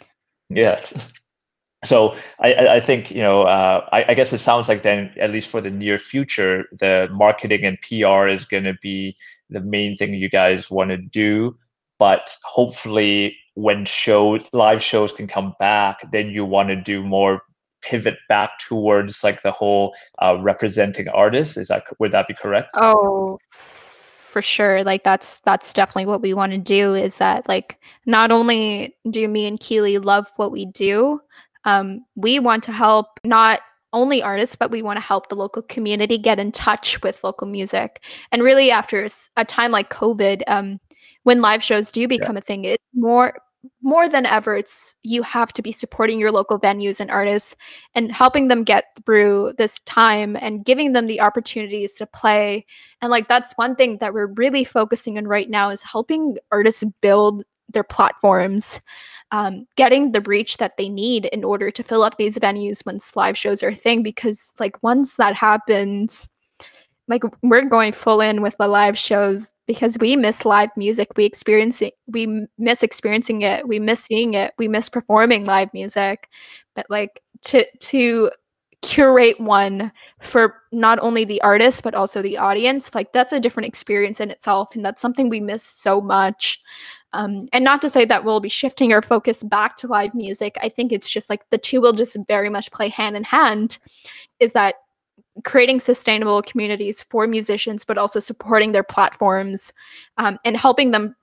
Uh, yes so I, I think you know uh, I, I, guess it sounds like then at least for the near future the marketing and PR is going to be the main thing you guys want to do. But hopefully when shows live shows can come back then you want to do more pivot back towards like the whole uh, representing artists. Is that would that be correct? Oh for sure. Like that's that's definitely what we want to do is that like not only do me and keely love what we do um, we want to help not only artists, but we want to help the local community get in touch with local music. And really, after a time like COVID, um, when live shows do become yeah. a thing, it's more more than ever it's you have to be supporting your local venues and artists and helping them get through this time and giving them the opportunities to play and like that's one thing that we're really focusing on right now is helping artists build their platforms um, getting the reach that they need in order to fill up these venues once live shows are a thing because like once that happens like we're going full in with the live shows because we miss live music. We experience it we miss experiencing it. We miss seeing it. We miss performing live music. But like to to curate one for not only the artist but also the audience like that's a different experience in itself and that's something we miss so much um, and not to say that we'll be shifting our focus back to live music i think it's just like the two will just very much play hand in hand is that creating sustainable communities for musicians, but also supporting their platforms um, and helping them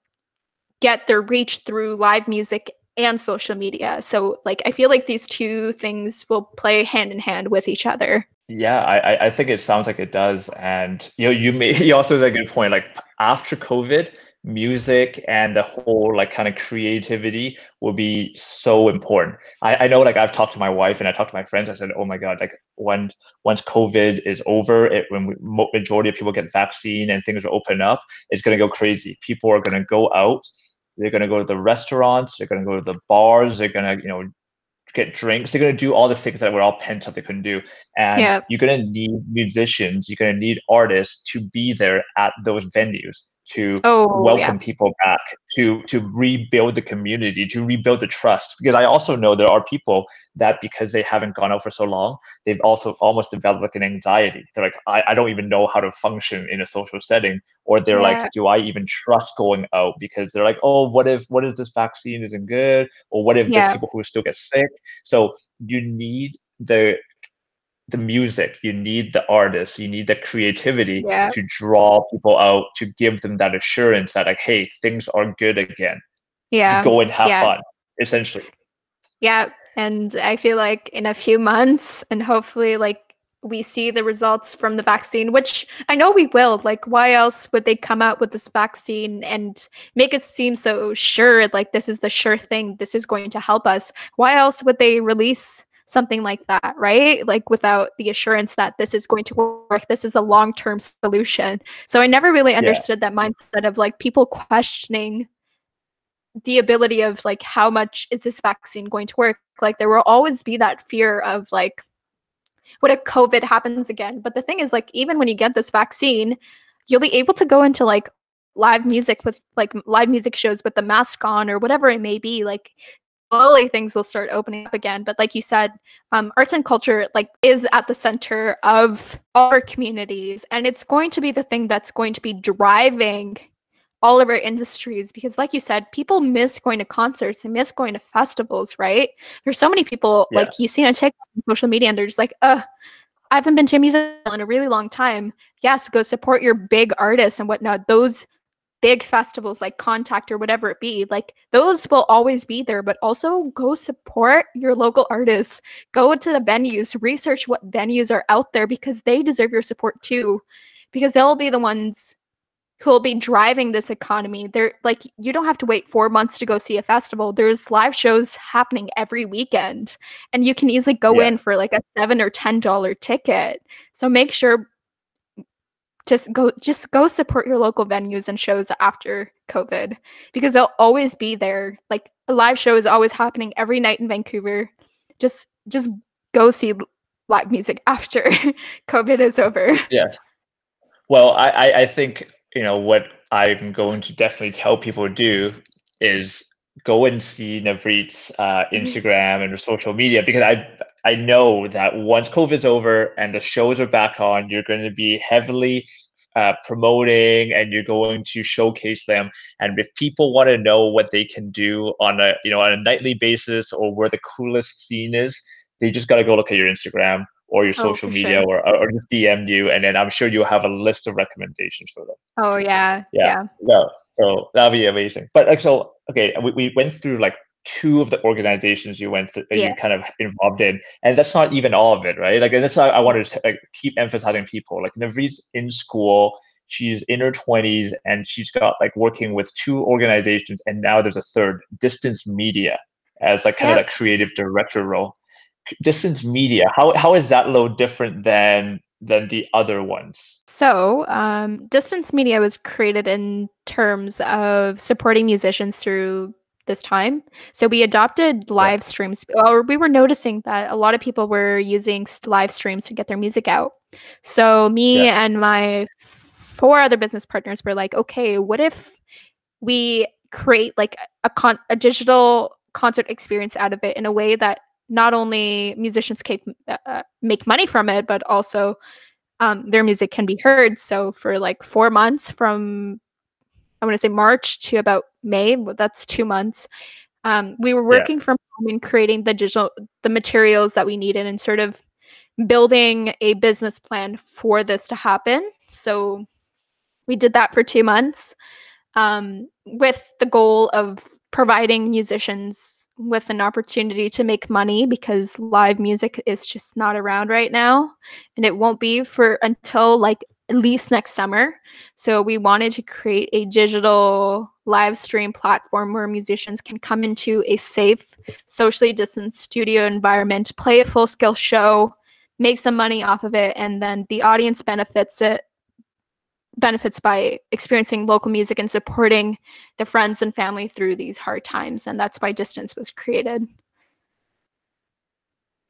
get their reach through live music and social media. So, like, I feel like these two things will play hand in hand with each other. Yeah, I, I think it sounds like it does. And you know, you may you also made a good point. Like after COVID, music and the whole like kind of creativity will be so important. I, I know like I've talked to my wife and I talked to my friends. I said, oh my god, like when once COVID is over, it when we, majority of people get vaccine and things will open up, it's gonna go crazy. People are gonna go out. They're gonna go to the restaurants. They're gonna go to the bars. They're gonna you know get drinks. They're going to do all the things that we're all pent up they couldn't do. And yeah. you're going to need musicians, you're going to need artists to be there at those venues to oh, welcome yeah. people back to to rebuild the community to rebuild the trust because i also know there are people that because they haven't gone out for so long they've also almost developed like an anxiety they're like i, I don't even know how to function in a social setting or they're yeah. like do i even trust going out because they're like oh what if what if this vaccine isn't good or what if yeah. there's people who still get sick so you need the the music you need the artists you need the creativity yeah. to draw people out to give them that assurance that like hey things are good again yeah to go and have yeah. fun essentially yeah and i feel like in a few months and hopefully like we see the results from the vaccine which i know we will like why else would they come out with this vaccine and make it seem so sure like this is the sure thing this is going to help us why else would they release something like that, right? Like without the assurance that this is going to work, this is a long term solution. So I never really understood yeah. that mindset of like people questioning the ability of like how much is this vaccine going to work like there will always be that fear of like what if covid happens again but the thing is like even when you get this vaccine you'll be able to go into like live music with like live music shows with the mask on or whatever it may be like slowly things will start opening up again but like you said um, arts and culture like is at the center of our communities and it's going to be the thing that's going to be driving all of our industries because like you said people miss going to concerts they miss going to festivals right there's so many people yeah. like you see on tiktok and social media and they're just like uh I haven't been to a museum in a really long time. Yes, go support your big artists and whatnot. Those big festivals like Contact or whatever it be, like those will always be there, but also go support your local artists. Go to the venues, research what venues are out there because they deserve your support too, because they'll be the ones who will be driving this economy. They're like, you don't have to wait four months to go see a festival. There's live shows happening every weekend, and you can easily go yeah. in for like a seven or ten dollar ticket. So make sure just go just go support your local venues and shows after covid because they'll always be there. Like a live show is always happening every night in vancouver. Just just go see live music after covid is over. Yes. Well i i think you know what i'm going to definitely tell people to do is go and see Navreet's uh, mm-hmm. Instagram and her social media because I I know that once COVID's over and the shows are back on, you're going to be heavily uh, promoting and you're going to showcase them. And if people want to know what they can do on a you know on a nightly basis or where the coolest scene is, they just got to go look at your Instagram or your oh, social media sure. or, or just DM you, and then I'm sure you'll have a list of recommendations for them. Oh yeah, yeah, yeah. so that'll be amazing. But like so, okay, we, we went through like two of the organizations you went through, yeah. you kind of involved in, and that's not even all of it, right? Like, and that's why I wanted to like, keep emphasizing people. Like, Navreet's in school, she's in her 20s and she's got like working with two organizations and now there's a third distance media as like kind yeah. of that creative director role distance media how, how is that low different than than the other ones so um, distance media was created in terms of supporting musicians through this time. So we adopted live yeah. streams, or we were noticing that a lot of people were using live streams to get their music out. So me yeah. and my four other business partners were like, okay, what if we create like a con- a digital concert experience out of it in a way that not only musicians can uh, uh, make money from it, but also um, their music can be heard. So for like four months from I want to say March to about May, that's two months. Um, we were working yeah. from home and creating the digital the materials that we needed and sort of building a business plan for this to happen. So we did that for two months um, with the goal of providing musicians with an opportunity to make money because live music is just not around right now and it won't be for until like at least next summer. So we wanted to create a digital live stream platform where musicians can come into a safe socially distanced studio environment play a full scale show make some money off of it and then the audience benefits it benefits by experiencing local music and supporting the friends and family through these hard times and that's why distance was created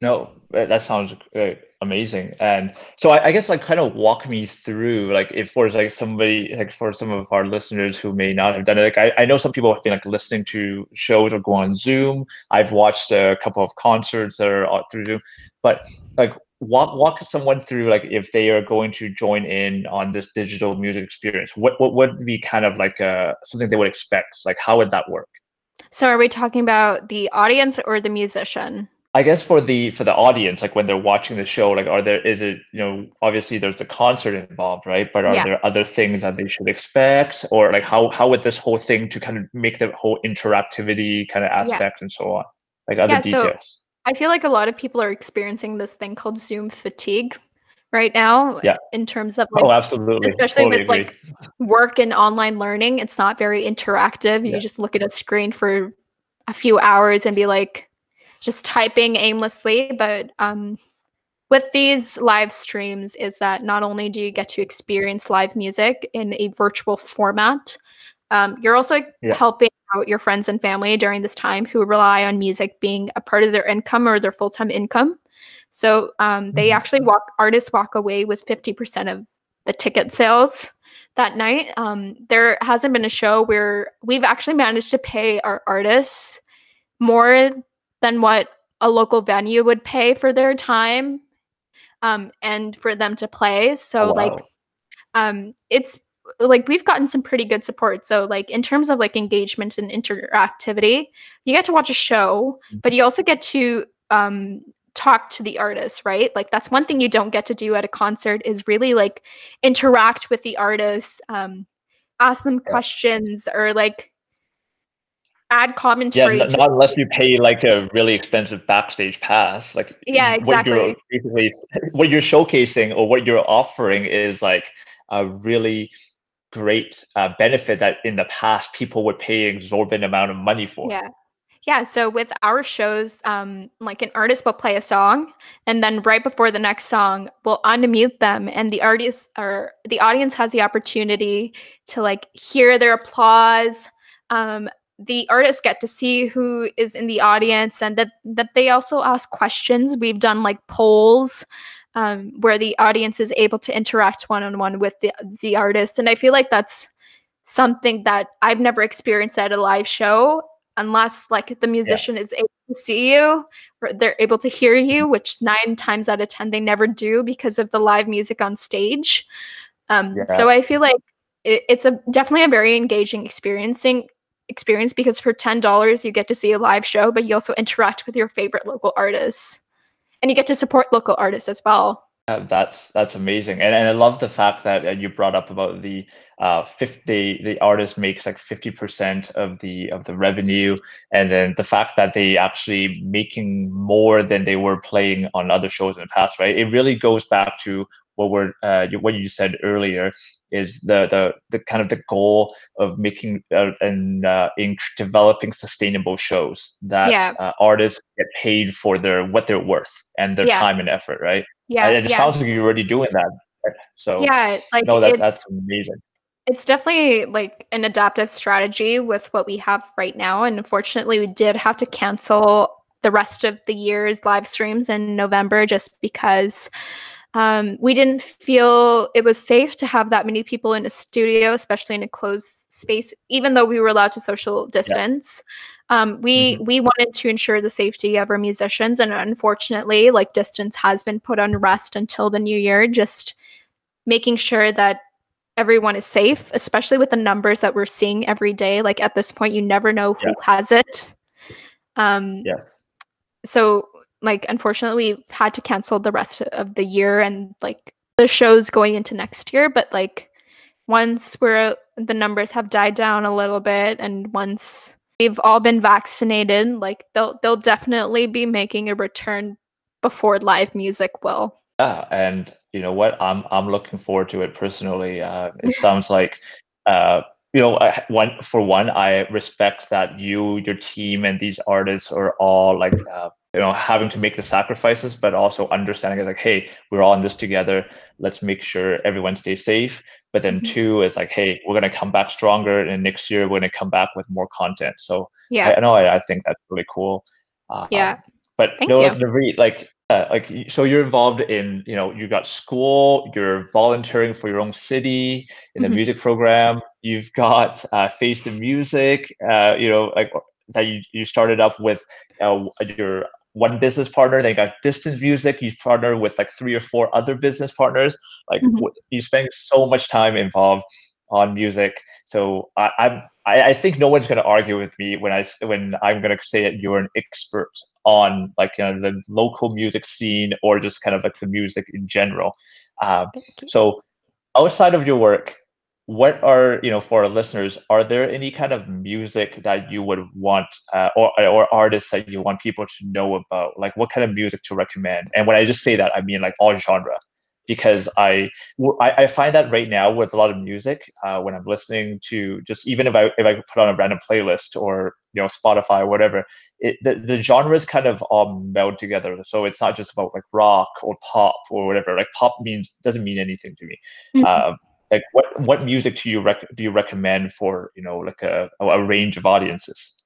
no that sounds uh, amazing. And so I, I, guess like kind of walk me through like if for like somebody like for some of our listeners who may not have done it like I, I know some people have been like listening to shows or go on zoom. I've watched a couple of concerts that are through zoom. But like walk walk someone through like if they are going to join in on this digital music experience what what would be kind of like uh something they would expect? Like how would that work? So are we talking about the audience or the musician i guess for the for the audience like when they're watching the show like are there is it you know obviously there's the concert involved right but are yeah. there other things that they should expect or like how how would this whole thing to kind of make the whole interactivity kind of aspect yeah. and so on like other yeah, details so- I feel like a lot of people are experiencing this thing called Zoom fatigue right now. Yeah. In terms of like, oh, absolutely, especially totally with agree. like work and online learning, it's not very interactive. You just look at a screen for a few hours and be like, just typing aimlessly. But um, with these live streams, is that not only do you get to experience live music in a virtual format, um, you're also yeah. helping out your friends and family during this time who rely on music being a part of their income or their full time income. So um, they mm-hmm. actually walk artists walk away with 50% of the ticket sales that night. Um, there hasn't been a show where we've actually managed to pay our artists more than what a local venue would pay for their time um, and for them to play. So oh, wow. like um, it's like we've gotten some pretty good support. So like in terms of like engagement and interactivity, you get to watch a show, mm-hmm. but you also get to um talk to the artist, right? Like that's one thing you don't get to do at a concert is really like interact with the artists, um, ask them questions or like add commentary. Yeah, not, unless you pay like a really expensive backstage pass. Like yeah, exactly. What you're what you're showcasing or what you're offering is like a really great uh, benefit that in the past people would pay exorbitant amount of money for. Yeah. Yeah, so with our shows, um, like an artist will play a song, and then right before the next song, we'll unmute them, and the artist or the audience has the opportunity to like hear their applause. Um, the artists get to see who is in the audience, and that that they also ask questions. We've done like polls um, where the audience is able to interact one on one with the the artist, and I feel like that's something that I've never experienced at a live show unless like the musician yeah. is able to see you or they're able to hear you mm-hmm. which nine times out of ten they never do because of the live music on stage um, yeah. so i feel like it, it's a definitely a very engaging experiencing experience because for $10 you get to see a live show but you also interact with your favorite local artists. And you get to support local artists as well. Uh, that's that's amazing, and and I love the fact that uh, you brought up about the uh 50 the artist makes like 50% of the of the revenue and then the fact that they actually making more than they were playing on other shows in the past right? It really goes back to what we're uh, what you said earlier is the the the kind of the goal of making uh, and uh, in developing sustainable shows that Yeah. uh, artists get paid for their what they're worth and their Yeah. time and effort, right? Yeah, and it yeah, sounds like you're already doing that. So yeah. Like no, that it's that's amazing. it's definitely like an adaptive strategy with what we have right now. And unfortunately, we did have to cancel the rest of the year's live streams in November just because um, we didn't feel it was safe to have that many people in a studio, especially in a closed space, even though we were allowed to social distance. Um, we we wanted to ensure the safety of our musicians, and unfortunately, like distance has been put on rest until the new year. Just making sure that everyone is safe, especially with the numbers that we're seeing every day. Like at this point, you never know who Yeah. has it. Um, Yes. so like unfortunately we've had to cancel the rest of the year and like the shows going into next year but like once we're the numbers have died down a little bit and once we've all been vaccinated like they'll they'll definitely be making a return before live music will Yeah, and you know what? I'm I'm looking forward to it personally. Uh, it sounds like, uh, you know, one for one, I respect that you, your team, and these artists are all like, uh, you know, having to make the sacrifices, but also understanding it's like, hey, we're all in this together. Let's make sure everyone stays safe. But then Mhm. two is like, hey, we're gonna come back stronger, and next year we're gonna come back with more content. So yeah I, know I, I think that's really cool. Uh, Yeah. But Thank no, you. like, like, uh, like, so you're involved in, you know, you got school, you're volunteering for your own city in the Mhm. music program. You've got uh, Face the Music, uh, you know, like that you, you started up with uh, your one business partner, they got Distance Music. You partner with like three or four other business partners. Like Mhm. you spend so much time involved on music. So I, I'm I, I think no one's going to argue with me when I when I'm going to say that you're an expert on like you know, the local music scene or just kind of like the music in general. Um, so outside of your work, what are you know for our listeners? Are there any kind of music that you would want uh, or or artists that you want people to know about? Like what kind of music to recommend? And when I just say that, I mean like all genre because I, I find that right now with a lot of music, uh, when I'm listening to just even if I if I put on a random playlist or you know Spotify or whatever, it, the the genres kind of all meld together. So it's not just about like rock or pop or whatever. Like pop means doesn't mean anything to me. Mhm. Um, like what what music do you rec- do you recommend for you know like a a range of audiences?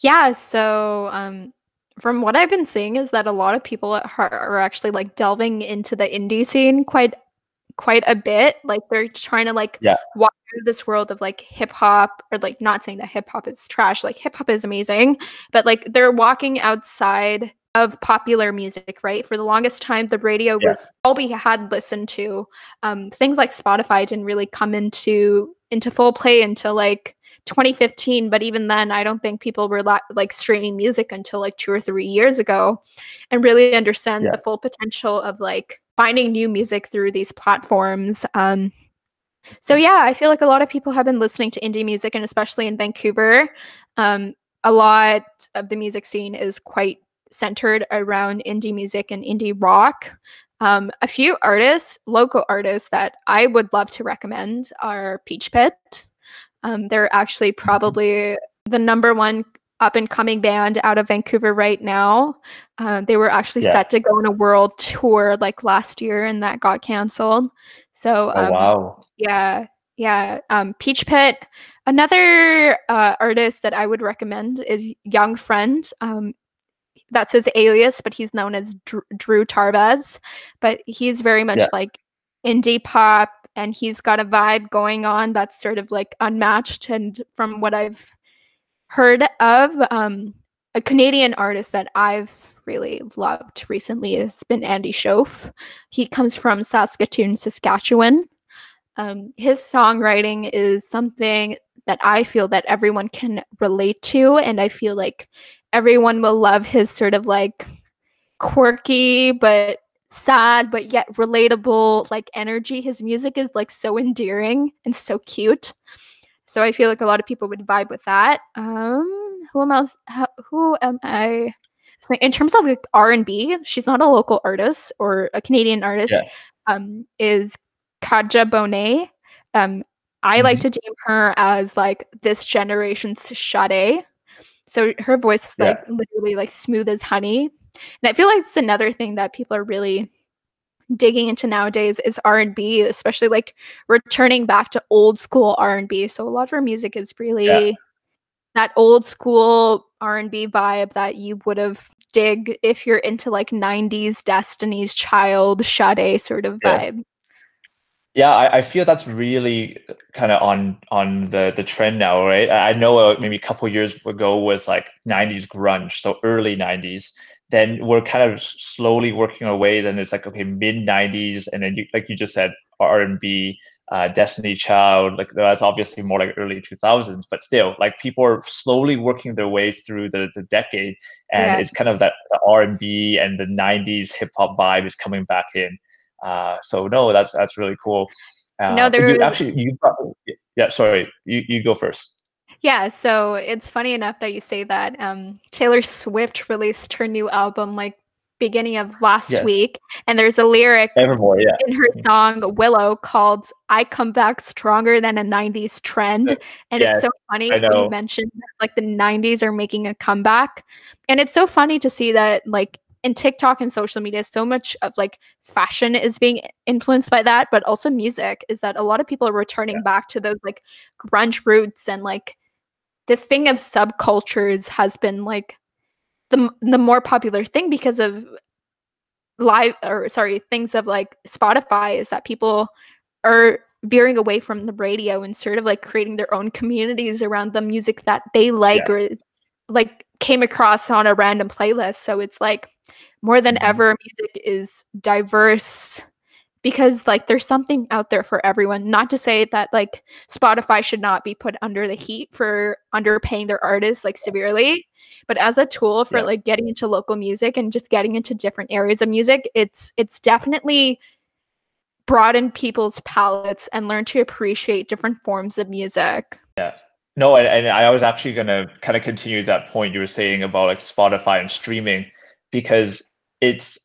Yeah, so um from what I've been seeing is that a lot of people at heart are actually like delving into the indie scene quite quite a bit. Like they're trying to like Yeah. walk through this world of like hip hop or like not saying that hip hop is trash, like hip hop is amazing, but like they're walking outside of popular music, right? For the longest time the radio Yeah. was all we had listened to. Um things like Spotify didn't really come into into full play until like 2015 but even then i don't think people were la- like streaming music until like two or three years ago and really understand Yeah. the full potential of like finding new music through these platforms um so yeah i feel like a lot of people have been listening to indie music and especially in vancouver um a lot of the music scene is quite centered around indie music and indie rock um, a few artists local artists that i would love to recommend are peach pit um, they're actually probably the number one up and coming band out of Vancouver right now. Uh, they were actually Yeah. set to go on a world tour like last year, and that got canceled. So Oh um, wow, yeah, yeah. Um, Peach Pit. Another uh, artist that I would recommend is Young Friend. Um, that's his alias, but he's known as Dr- Drew Tarbaz. But he's very much Yeah. like indie pop, and he's got a vibe going on that's sort of like unmatched. And from what I've heard of, um, a Canadian artist that I've really loved recently has been Andy Shauf. He comes from Saskatoon, Saskatchewan. Um, his songwriting is something that I feel that everyone can relate to, and I feel like everyone will love his sort of like quirky but sad but yet relatable like energy. His music is like so endearing and so cute. So I feel like a lot of people would vibe with that. Um, who am? How, who am I? so in terms of like R and B, she's not a local artist or a Canadian artist. Yeah. um, is Kadhja Bonet. Um, I like Mm-hmm. to deem her as like this generation's Sade. So her voice is Yeah. like literally like smooth as honey. And I feel like it's another thing that people are really digging into nowadays is R&B, especially like returning back to old school R&B. So a lot of her music is really that old school R&B vibe that you would have dig if you're into like 90s Destiny's Child, Sade sort of Yeah. vibe. Yeah, I, I feel that's really kind of on on the the trend now, right? I know uh, maybe a couple years ago was like 90s grunge, so early 90s. Then we're kind of slowly working our way. Then it's like okay, mid 90s, and then you, like you just said, R&B, uh, Destiny Child. Like that's obviously more like early 2000s, but still, like people are slowly working their way through the the decade, and Yeah. it's kind of that the R&B and the 90s hip hop vibe is coming back in. Uh, so no, that's that's really cool. Uh, know, but you, there- actually, you brought, yeah. Sorry, you you go first. Yeah, so it's funny enough that you say that. Um, Taylor Swift released her new album like beginning of last Yes. week, and there's a lyric Evermore, yeah, in her song Willow called I come back stronger than a 90s trend. And Yes, it's so funny when you mentioned that, like the 90s are making a comeback. And it's so funny to see that like in TikTok and social media, so much of like fashion is being influenced by that, but also music is that a lot of people are returning back to those like grunge roots and like this thing of subcultures has been like the the more popular thing because of live or sorry things of like spotify is that people are veering away from the radio and sort of like creating their own communities around the music that they like or like came across on a random playlist. So it's like more than Mhm. ever music is diverse because like there's something out there for everyone not to say that like spotify should not be put under the heat for underpaying their artists like severely but as a tool for Yeah. like getting into local music and just getting into different areas of music it's it's definitely broadened people's palettes and learn to appreciate different forms of music Yeah. no, and, and I was actually gonna kind of continue that point you were saying about like Spotify and streaming, because it's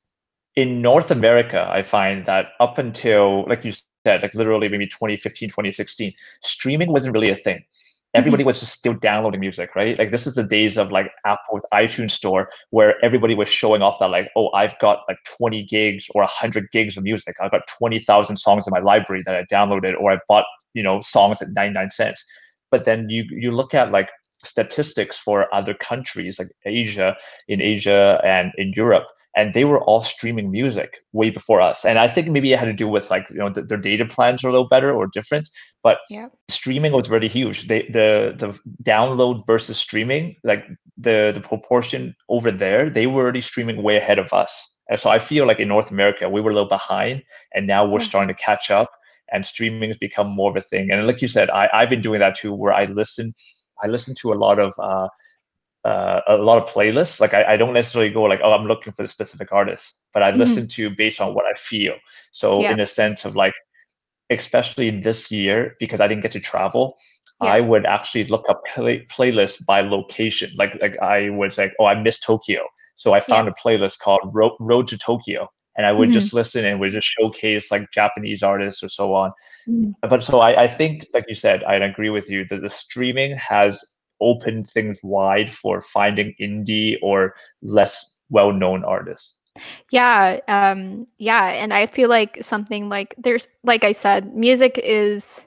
in North America. I find that up until like you said, like literally maybe 2015, 2016, streaming wasn't really a thing. Mm-hmm. Everybody was just still downloading music, right? Like this is the days of like Apple with iTunes Store, where everybody was showing off that like, oh, I've got like 20 gigs or 100 gigs of music. I've got 20,000 songs in my library that I downloaded, or I bought, you know, songs at 99 cents. But then you you look at like statistics for other countries like Asia, in Asia and in Europe, and they were all streaming music way before us. And I think maybe it had to do with like you know th- their data plans are a little better or different, but Yep. streaming was really huge. They, the the download versus streaming, like the the proportion over there, they were already streaming way ahead of us. And so I feel like in North America we were a little behind, and now we're Yeah. starting to catch up. And streaming has become more of a thing. And like you said, I, I've been doing that too, where I listen, I listen to a lot of uh, uh, a lot of playlists. Like I, I don't necessarily go like, oh, I'm looking for the specific artist, but I Mhm. listen to based on what I feel. So Yeah. in a sense of like, especially this year because I didn't get to travel, Yeah. I would actually look up play, playlists by location. Like like I was like, oh, I missed Tokyo, so I found a playlist called Road, Road to Tokyo, and I would Mhm. just listen and would just showcase like Japanese artists or so on. Mhm. But so I, I think, like you said, I agree with you that the streaming has opened things wide for finding indie or less well-known artists. Yeah, um yeah, and I feel like something like there's like I said, music is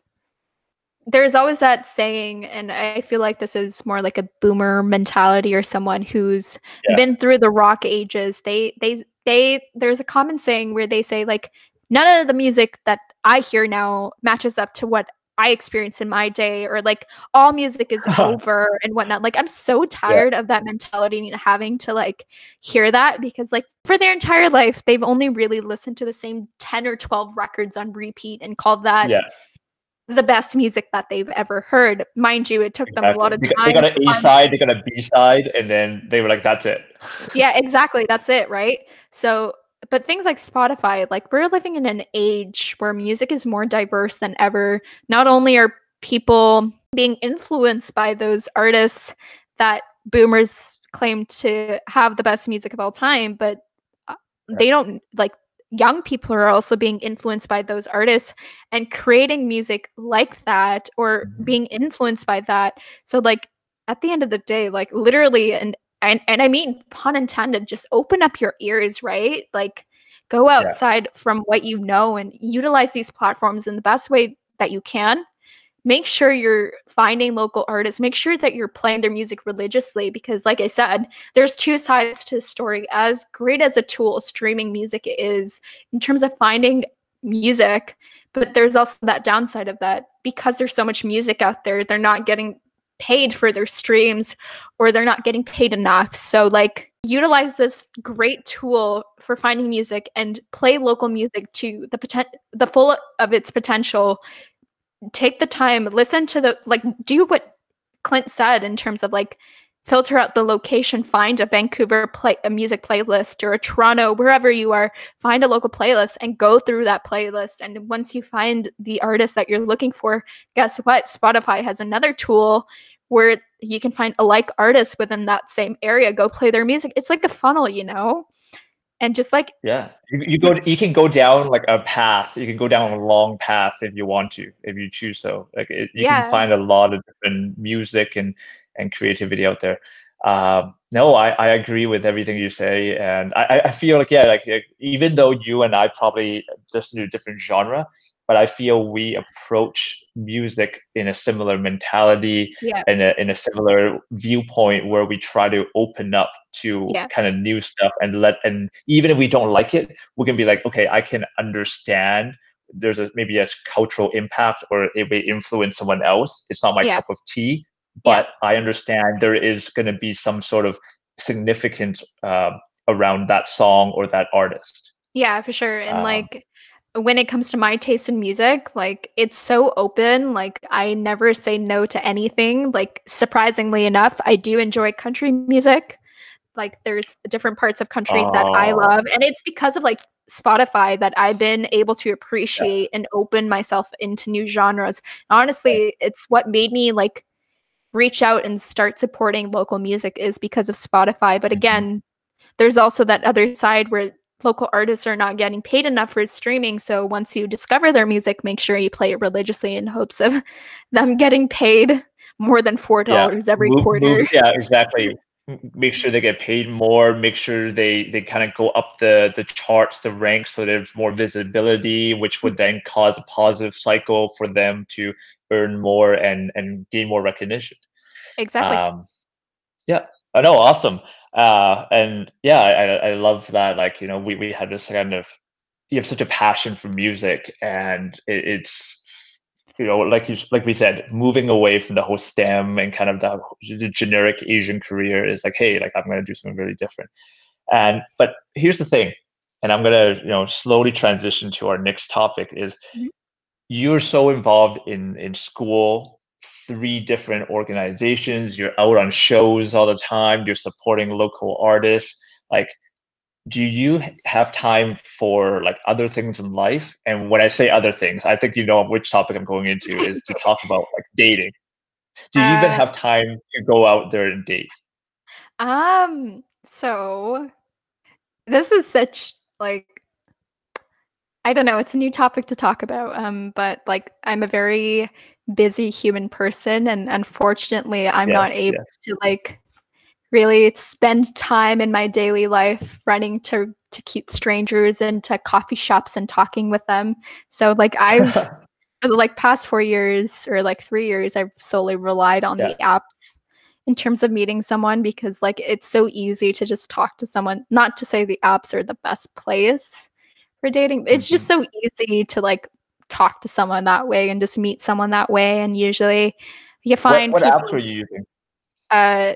there's always that saying and I feel like this is more like a boomer mentality or someone who's Yeah. been through the rock ages. They they they there's a common saying where they say like none of the music that I hear now matches up to what I experienced in my day or like all music is over and whatnot. Like I'm so tired of that mentality and having to like hear that because like for their entire life they've only really listened to the same 10 or 12 records on repeat and called that yeah, the best music that they've ever heard. Mind you it took them a lot of time They got an A side, they got a B side, and then they were like, "That's it." yeah exactly. That's it right? So but things like spotify like we're living in an age where music is more diverse than ever. Not only are people being influenced by those artists that boomers claim to have the best music of all time but uh, they don't like young people are also being influenced by those artists and creating music like that or Mhm. being influenced by that. So like at the end of the day, like literally and and and I mean pun intended, just open up your ears, right? Like go Yeah. outside from what you know and utilize these platforms in the best way that you can. Make sure you're finding local artists. Make sure that you're playing their music religiously because like I said, there's two sides to the story. As great as a tool streaming music is in terms of finding music, but there's also that downside of that because there's so much music out there, they're not getting paid for their streams or they're not getting paid enough. So like utilize this great tool for finding music and play local music to the potent the full of its potential. Take the time, listen to the like do what Clint said in terms of like filter out the location, find a Vancouver play a music playlist or a Toronto, wherever you are, find a local playlist and go through that playlist. And once you find the artist that you're looking for, guess what? Spotify has another tool where you can find a like artist within that same area, go play their music. It's like a funnel, you know? And just like Yeah, you, you go. You can go down like a path. You can go down a long path if you want to, if you choose so. Like it, you Yeah. can find a lot of different music and and creativity out there. Um, no, I, I agree with everything you say, and I, I- I feel like yeah, like, like even though you and I probably just do a different genre, but I feel we approach music in a similar mentality yeah, in a in a similar viewpoint where we try to open up to Yeah. kind of new stuff and let and even if we don't like it, we can be like, okay, I can understand there's a maybe a cultural impact or it may influence someone else. It's not my Yeah. cup of tea, but I understand there is going to be some sort of significance um, around that song or that artist. yeah, for sure. And Um, like when it comes to my taste in music, like it's so open. Like I never say no to anything. Like surprisingly enough, I do enjoy country music. Like there's different parts of country that I Oh. love, and it's because of like Spotify that I've been able to appreciate and open myself into new genres. Honestly, it's what made me like reach out and start supporting local music is because of Spotify. But Mhm. again, there's also that other side where local artists are not getting paid enough for streaming. So once you discover their music, make sure you play it religiously in hopes of them getting paid more than four dollars every Move- quarter. move- yeah, exactly. Make sure they get paid more. Make sure they they kind of go up the the charts, the ranks, so there's more visibility, which would then cause a positive cycle for them to earn more and and gain more recognition. Exactly. Um, yeah, I know, awesome. Uh, and yeah, I, I love that. Like you know, we we had this kind of you have such a passion for music, and it, it's you know, like you like we said, moving away from the whole STEM and kind of the, the generic Asian career is like, hey, like I'm gonna do something really different. And but here's the thing, and I'm gonna you know slowly transition to our next topic is Mhm. you're so involved in in school three different organizations. You're out on shows all the time. You're supporting local artists. Like do you have time for like other things in life? And when i say other things i think you know which topic i'm going into is to talk about like dating. Do you even Uh, have time to go out there and date? Um, so this is such like I don't know, it's a new topic to talk about. Um, but like I'm a very busy human person and unfortunately I'm not able yes. to like really spend time in my daily life running to to cute strangers and to coffee shops and talking with them. So like I've for the like past four years or like three years, I've solely relied on Yeah. the apps in terms of meeting someone because like it's so easy to just talk to someone. Not to say the apps are the best place for dating. It's just mm-hmm. so easy to like talk to someone that way and just meet someone that way. And usually you find what people, apps are you using uh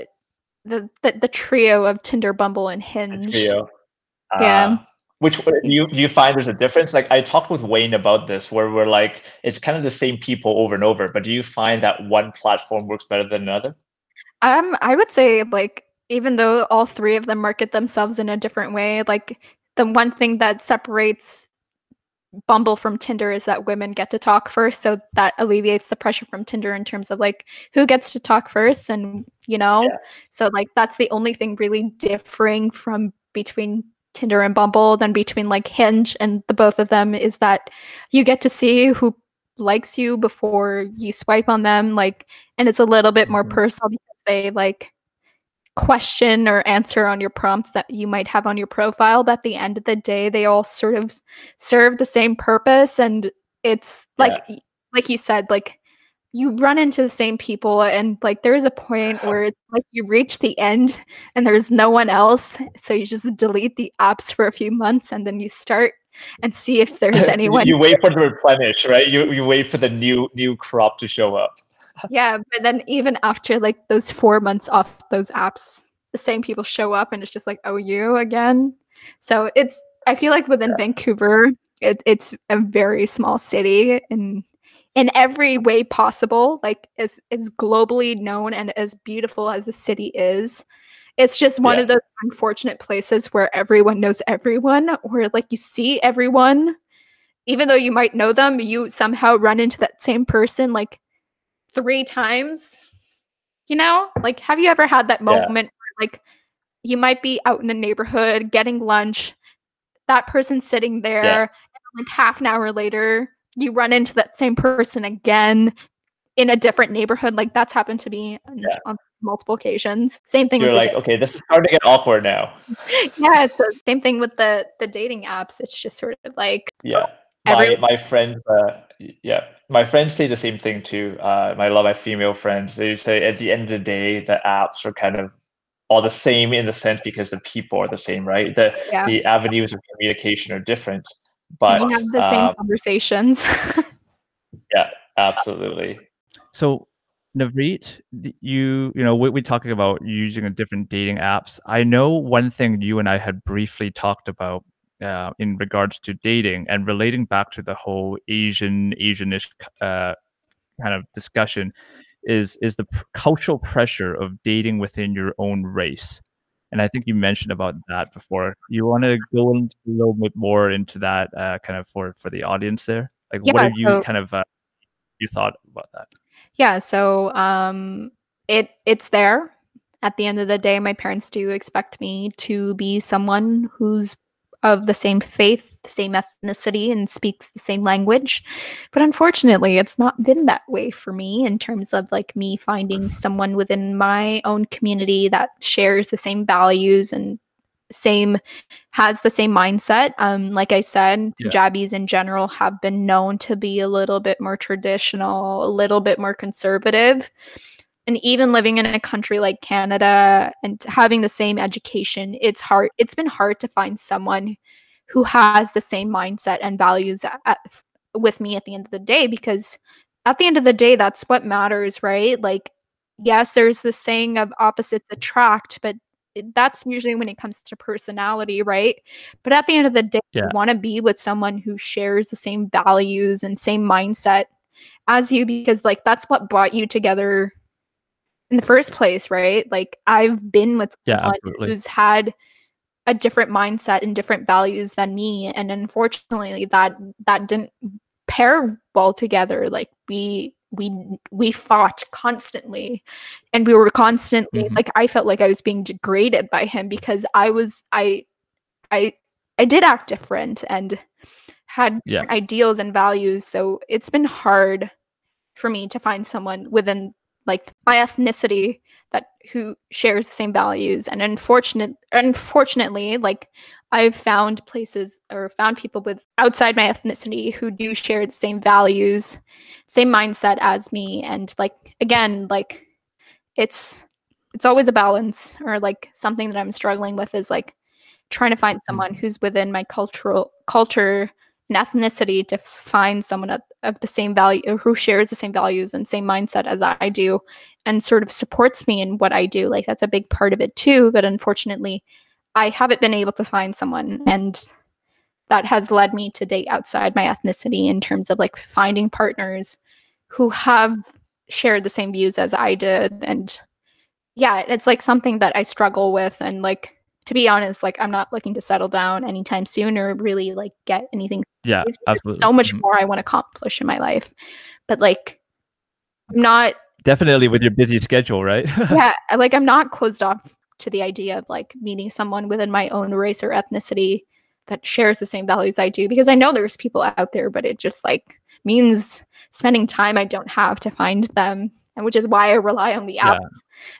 the, the the trio of Tinder, Bumble, and Hinge. Trio. Yeah. Ah. Which you do you find there's a difference? Like I talked with Wayne about this, where we're like, it's kind of the same people over and over. But do you find that one platform works better than another? Um, I would say like even though all three of them market themselves in a different way, like the one thing that separates Bumble from Tinder is that women get to talk first, so that alleviates the pressure from Tinder in terms of like who gets to talk first and you know. Yeah. So like that's the only thing really differing from between Tinder and Bumble than between like Hinge and the both of them is that you get to see who likes you before you swipe on them like and it's a little bit more Mhm. personal because they like question or answer on your prompts that you might have on your profile but at the end of the day they all sort of serve the same purpose and it's like y- like you said like you run into the same people and like there's a point where it's like you reach the end and there's no one else so you just delete the apps for a few months and then you start and see if there's anyone you wait for the replenish, right? You you wait for the new new crop to show up. Yeah but then even after like those four months off those apps the same people show up and it's just like oh you again? So it's i feel like within vancouver it, it's a very small city in in every way possible like as as globally known and as beautiful as the city is. It's just one Yeah. of those unfortunate places where everyone knows everyone where like you see everyone. Even though you might know them you somehow run into that same person like three times you know like have you ever had that Yeah. moment where, like you might be out in a neighborhood getting lunch that person sitting there and like half an hour later you run into that same person again in a different neighborhood like that's happened to me on, Yeah. on multiple occasions same thing You're like, okay, this is starting to get awkward now. yeah the same thing with the the dating apps it's just sort of like Yeah. My Every- my friends, uh, yeah, my friends say the same thing too. Uh, my love, my female friends, they say at the end of the day, the apps are kind of all the same in the sense because the people are the same, right? The yeah the avenues of communication are different, but we have the same conversations. yeah, absolutely. So, Navreet, you you know we we talking about using a different dating apps. I know one thing you and I had briefly talked about uh, in regards to dating and relating back to the whole Asian Asianish uh, kind of discussion is is the pr- cultural pressure of dating within your own race. And I think you mentioned about that before. You want to go into a little bit more into that uh, kind of for for the audience there. Like, what Yeah, have you so- kind of uh, you thought about that? Yeah, so um it it's there. At the end of the day, my parents do expect me to be someone who's of the same faith, the same ethnicity, and speaks the same language. But unfortunately, it's not been that way for me in terms of like me finding someone within my own community that shares the same values and same has the same mindset. Um, like I said, Yeah. Punjabis in general have been known to be a little bit more traditional, a little bit more conservative. And even living in a country like Canada and having the same education, it's hard. It's been hard to find someone who has the same mindset and values at, with me at the end of the day because at the end of the day that's what matters right like yes there's this saying of opposites attract but that's usually when it comes to personality right but at the end of the day Yeah. you want to be with someone who shares the same values and same mindset as you because like that's what brought you together in the first place right like i've been with Yeah, someone absolutely. who's had a different mindset and different values than me and unfortunately that that didn't pair well together like we we we fought constantly and we were constantly Mhm. like i felt like i was being degraded by him because i was i i i did act different and had Yeah. ideals and values so it's been hard for me to find someone within like my ethnicity that who shares the same values. And unfortunate unfortunately like i've found places or found people with outside my ethnicity who do share the same values same mindset as me. And like again like it's it's always a balance or like something that i'm struggling with is like trying to find mm. someone who's within my cultural culture and ethnicity to find someone of, of the same value who shares the same values and same mindset as I do and sort of supports me in what I do. Like that's a big part of it too. But unfortunately, I haven't been able to find someone and that has led me to date outside my ethnicity in terms of like finding partners who have shared the same views as I did. And yeah, it's like something that I struggle with and like to be honest, like I'm not looking to settle down anytime soon or really like get anything Yeah, there's absolutely. so much Mhm. more I want to accomplish in my life. But like I'm not Definitely with your busy schedule, right? yeah, like I'm not closed off to the idea of like meeting someone within my own race or ethnicity that shares the same values I do because I know there's people out there, but it just like means spending time I don't have to find them. And which is why I rely on the apps. Yeah.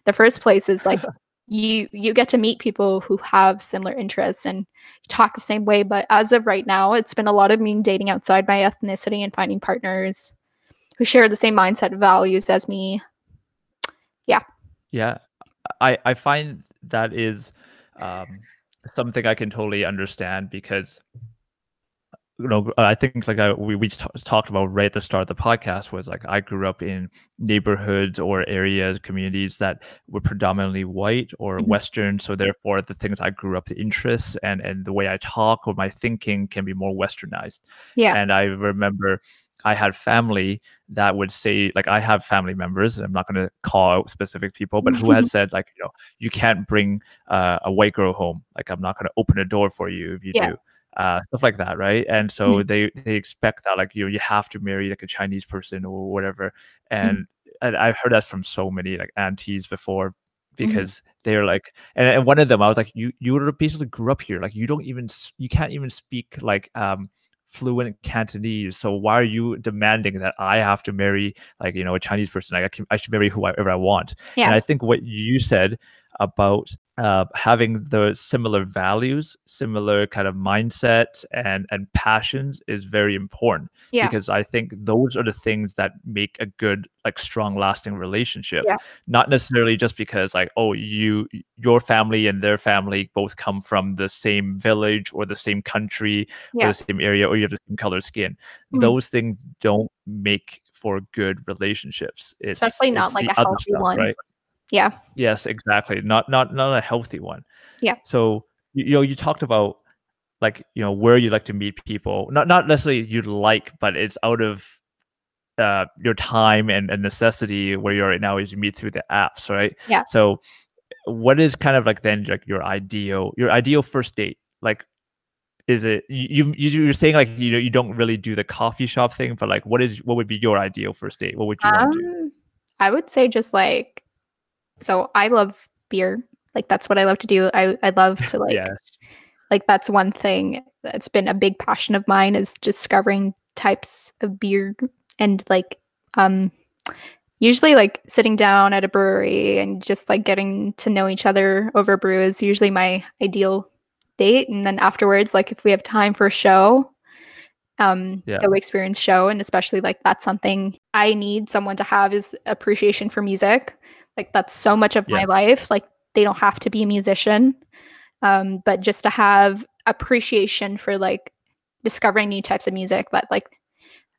The first place is like you you get to meet people who have similar interests and talk the same way. But as of right now, it's been a lot of me dating outside my ethnicity and finding partners who share the same mindset values as me. Yeah, yeah, I I find that is um, something I can totally understand because you know I think like I, we we t- talked about right at the start of the podcast was like I grew up in neighborhoods or areas communities that were predominantly white or Mhm. Western, so therefore the things I grew up the interests and and the way I talk or my thinking can be more Westernized. Yeah. And I remember I had family that would say, like, I have family members, I'm not going to call out specific people, but who had said, like, you know, you can't bring uh, a white girl home. Like, I'm not going to open a door for you if you Yeah. do. Uh, stuff like that, right? And so they they expect that, like, you know, you have to marry like a Chinese person or whatever. And, and I've heard that from so many like aunties before because they're like, and, and one of them, I was like, you you basically grew up here, like, you don't even you can't even speak like um fluent Cantonese. So why are you demanding that I have to marry like you know a Chinese person? Like I can I should marry whoever I want. Yeah. And I think what you said about uh, having the similar values, similar kind of mindset and and passions is very important Yeah. because I think those are the things that make a good like strong lasting relationship. Yeah. Not necessarily just because like oh you your family and their family both come from the same village or the same country or the same area or you have the same color skin. Mhm. Those things don't make for good relationships. It's, Especially not like a healthy one. right? Yeah. Yes, exactly. Not not not a healthy one. Yeah. So you, you know you talked about like you know where you like to meet people. Not not necessarily you'd like, but it's out of uh your time and, and necessity where you're right now is you meet through the apps, right? Yeah. So what is kind of like then like your ideal your ideal first date? Like is it you you you're saying like you know you don't really do the coffee shop thing, but like what is what would be your ideal first date? What would you want to do? Um, I would say just like, so I love beer. Like that's what I love to do. I I love to like yeah. like that's one thing that's been a big passion of mine is discovering types of beer and like um usually like sitting down at a brewery and just like getting to know each other over brew is usually my ideal date and then afterwards like if we have time for a show um Yeah. go experience show and especially like that's something i need someone to have is appreciation for music like that's so much of my life. Like they don't have to be a musician um but just to have appreciation for like discovering new types of music that like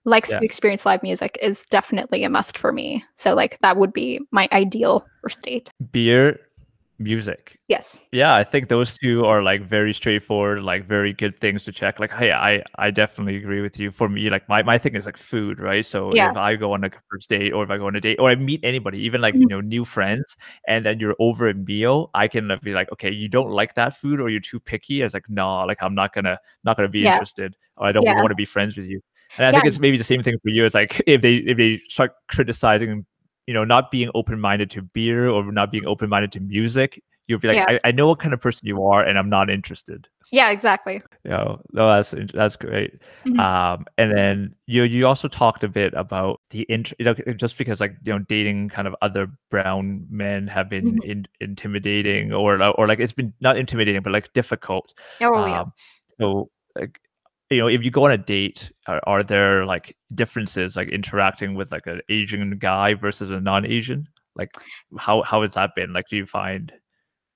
likes Yeah. to experience live music is definitely a must for me. So like that would be my ideal first date. Beer, music. yes Yeah, I think those two are like very straightforward, like very good things to check. Like, hey, I I definitely agree with you. For me, like my, my thing is like food, right? So Yeah. if I go on a first date or if I go on a date or I meet anybody, even like Mhm. you know, new friends, and then you're over a meal, I can be like, okay, you don't like that food or you're too picky. It's like, no, like I'm not gonna not gonna be Yeah. interested or I don't Yeah. want to be friends with you. And I think it's maybe the same thing for you. It's like if they if they start criticizing you know, not being open minded to beer or not being open minded to music, you'll be like, Yeah. I, I know what kind of person you are, and I'm not interested. yeah exactly You know, no, that's that's great. Mhm. Um, and then you you also talked a bit about the int- you know, just because like you know dating kind of other brown men have been Mhm. in, intimidating or or like it's been not intimidating but like difficult. oh yeah Um, so like you know if you go on a date are, are there like differences like interacting with like an asian guy versus a non-asian like how how has that been like do you find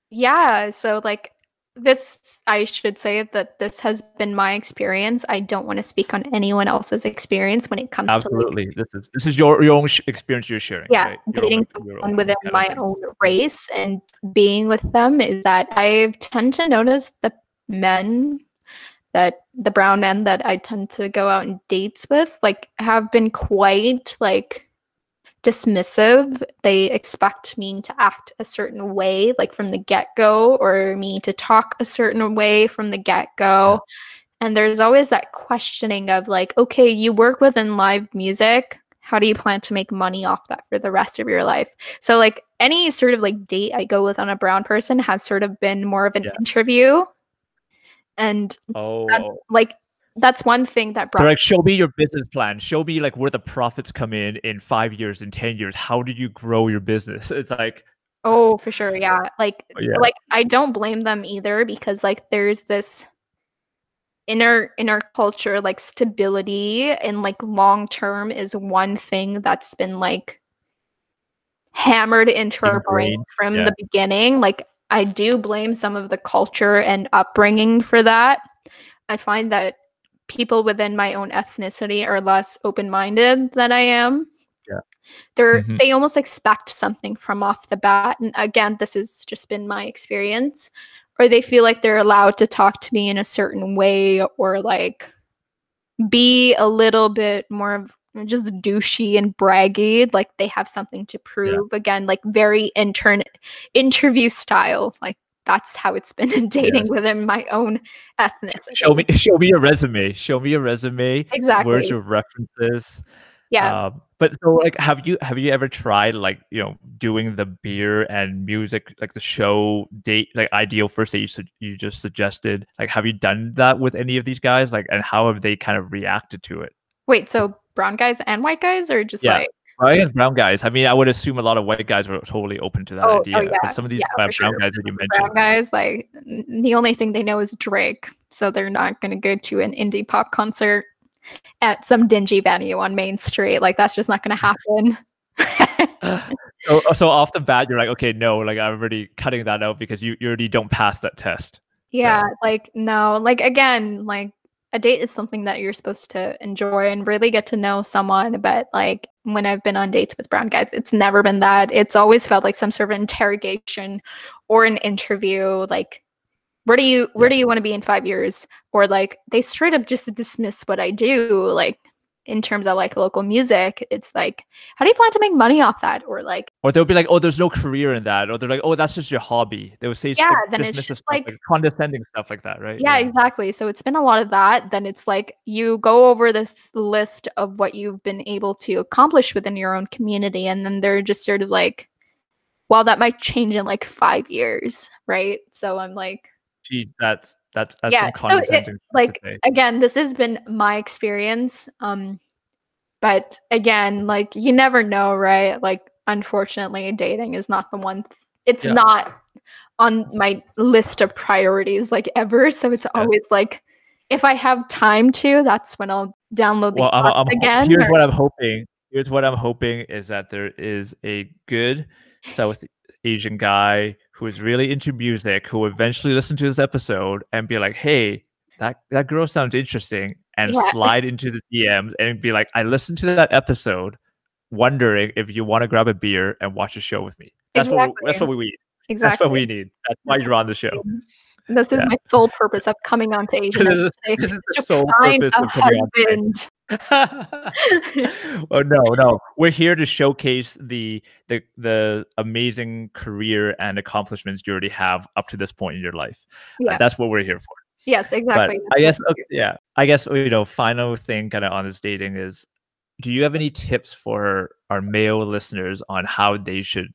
Yeah, so like this I should say that this has been my experience. I don't want to speak on anyone else's experience when it comes to like absolutely this is this is your your own sh- experience you're sharing yeah, right? Dating own- someone within my own race and being with them is that I tend to notice the men that the brown men that I tend to go out on dates with like have been quite like dismissive. They expect me to act a certain way like from the get-go or me to talk a certain way from the get-go. And there's always that questioning of like, okay, you work within live music. how do you plan to make money off that for the rest of your life so like any sort of like date i go with on a brown person has sort of been more of an Yeah. interview and Oh, like that's one thing that they're brought like, show me your business plan. Show me like where the profits come in in five years, in ten years. How did you grow your business? It's like, oh for sure yeah like oh, yeah, like i don't blame them either because like there's this inner inner culture like stability and like long term is one thing that's been like hammered into our brains from yeah. the beginning like i do blame some of the culture and upbringing for that i find that people within my own ethnicity are less open-minded than i am Yeah. they're Mhm. they almost expect something from off the bat and again this has just been my experience or they feel like they're allowed to talk to me in a certain way or like be a little bit more of just douchey and braggy like they have something to prove again like very intern interview style like that's how it's been in dating within my own ethnicity show me, show me your resume. Show me your resume. exactly Where's your references? yeah Um, but so like, have you have you ever tried like you know doing the beer and music like the show date like ideal first date you su- you just suggested? Like, have you done that with any of these guys? Like, and how have they kind of reacted to it? wait so brown guys and white guys or just Yeah. like Well, I guess brown guys. I mean, I would assume a lot of white guys are totally open to that Oh- oh, idea. yeah. But some of these Yeah, brown sure. guys that you mentioned, brown guys like the only thing they know is drake so they're not going to go to an indie pop concert at some dingy venue on main street like that's just not going to happen so, oh, so off the bat, you're like, okay, no, like I'm already cutting that out because you, you already don't pass that test. yeah like no like again like a date is something that you're supposed to enjoy and really get to know someone but like when i've been on dates with brown guys it's never been that. It's always felt like some sort of interrogation or an interview like where do you where Yeah. do you want to be in five years? Or like they straight up just dismiss what i do like in terms of like local music. It's like how do you plan to make money off that? Or like Or they'll be like, oh, there's no career in that. Or they're like, oh, that's just your hobby. They would say Yeah, like, then it's just stuff, like- condescending stuff like that, right? yeah, exactly so it's been a lot of that then it's like you go over this list of what you've been able to accomplish within your own community and then they're just sort of like well that might change in like five years right so i'm like Gee, that's that's that's Yeah, so it- condescending. stuff to like, again this has been my experience um but again like you never know right like unfortunately dating is not the one th- it's Yeah. not on my list of priorities like ever so it's Yeah. always like if i have time to that's when i'll download the well, I'm, I'm, again here's or- what I'm hoping. Here's what I'm hoping is that there is a good South Asian guy who is really into music who will eventually listen to this episode and be like, "Hey, that that girl sounds interesting," and Yeah. slide into the DMs and be like, "I listened to that episode, wondering if you want to grab a beer and watch a show with me." That's what we- that's what we need. exactly That's what we need. That's why you're on the show. this is yeah. my sole purpose of coming on to asian This is- this is the to sole purpose a of coming on husband oh no, no. We're here to showcase the the the amazing career and accomplishments you already have up to this point in your life. Uh, yeah that's what we're here for. yes exactly But I guess okay, yeah, I guess you know, final thing kind of on this dating is do you have any tips for our male listeners on how they should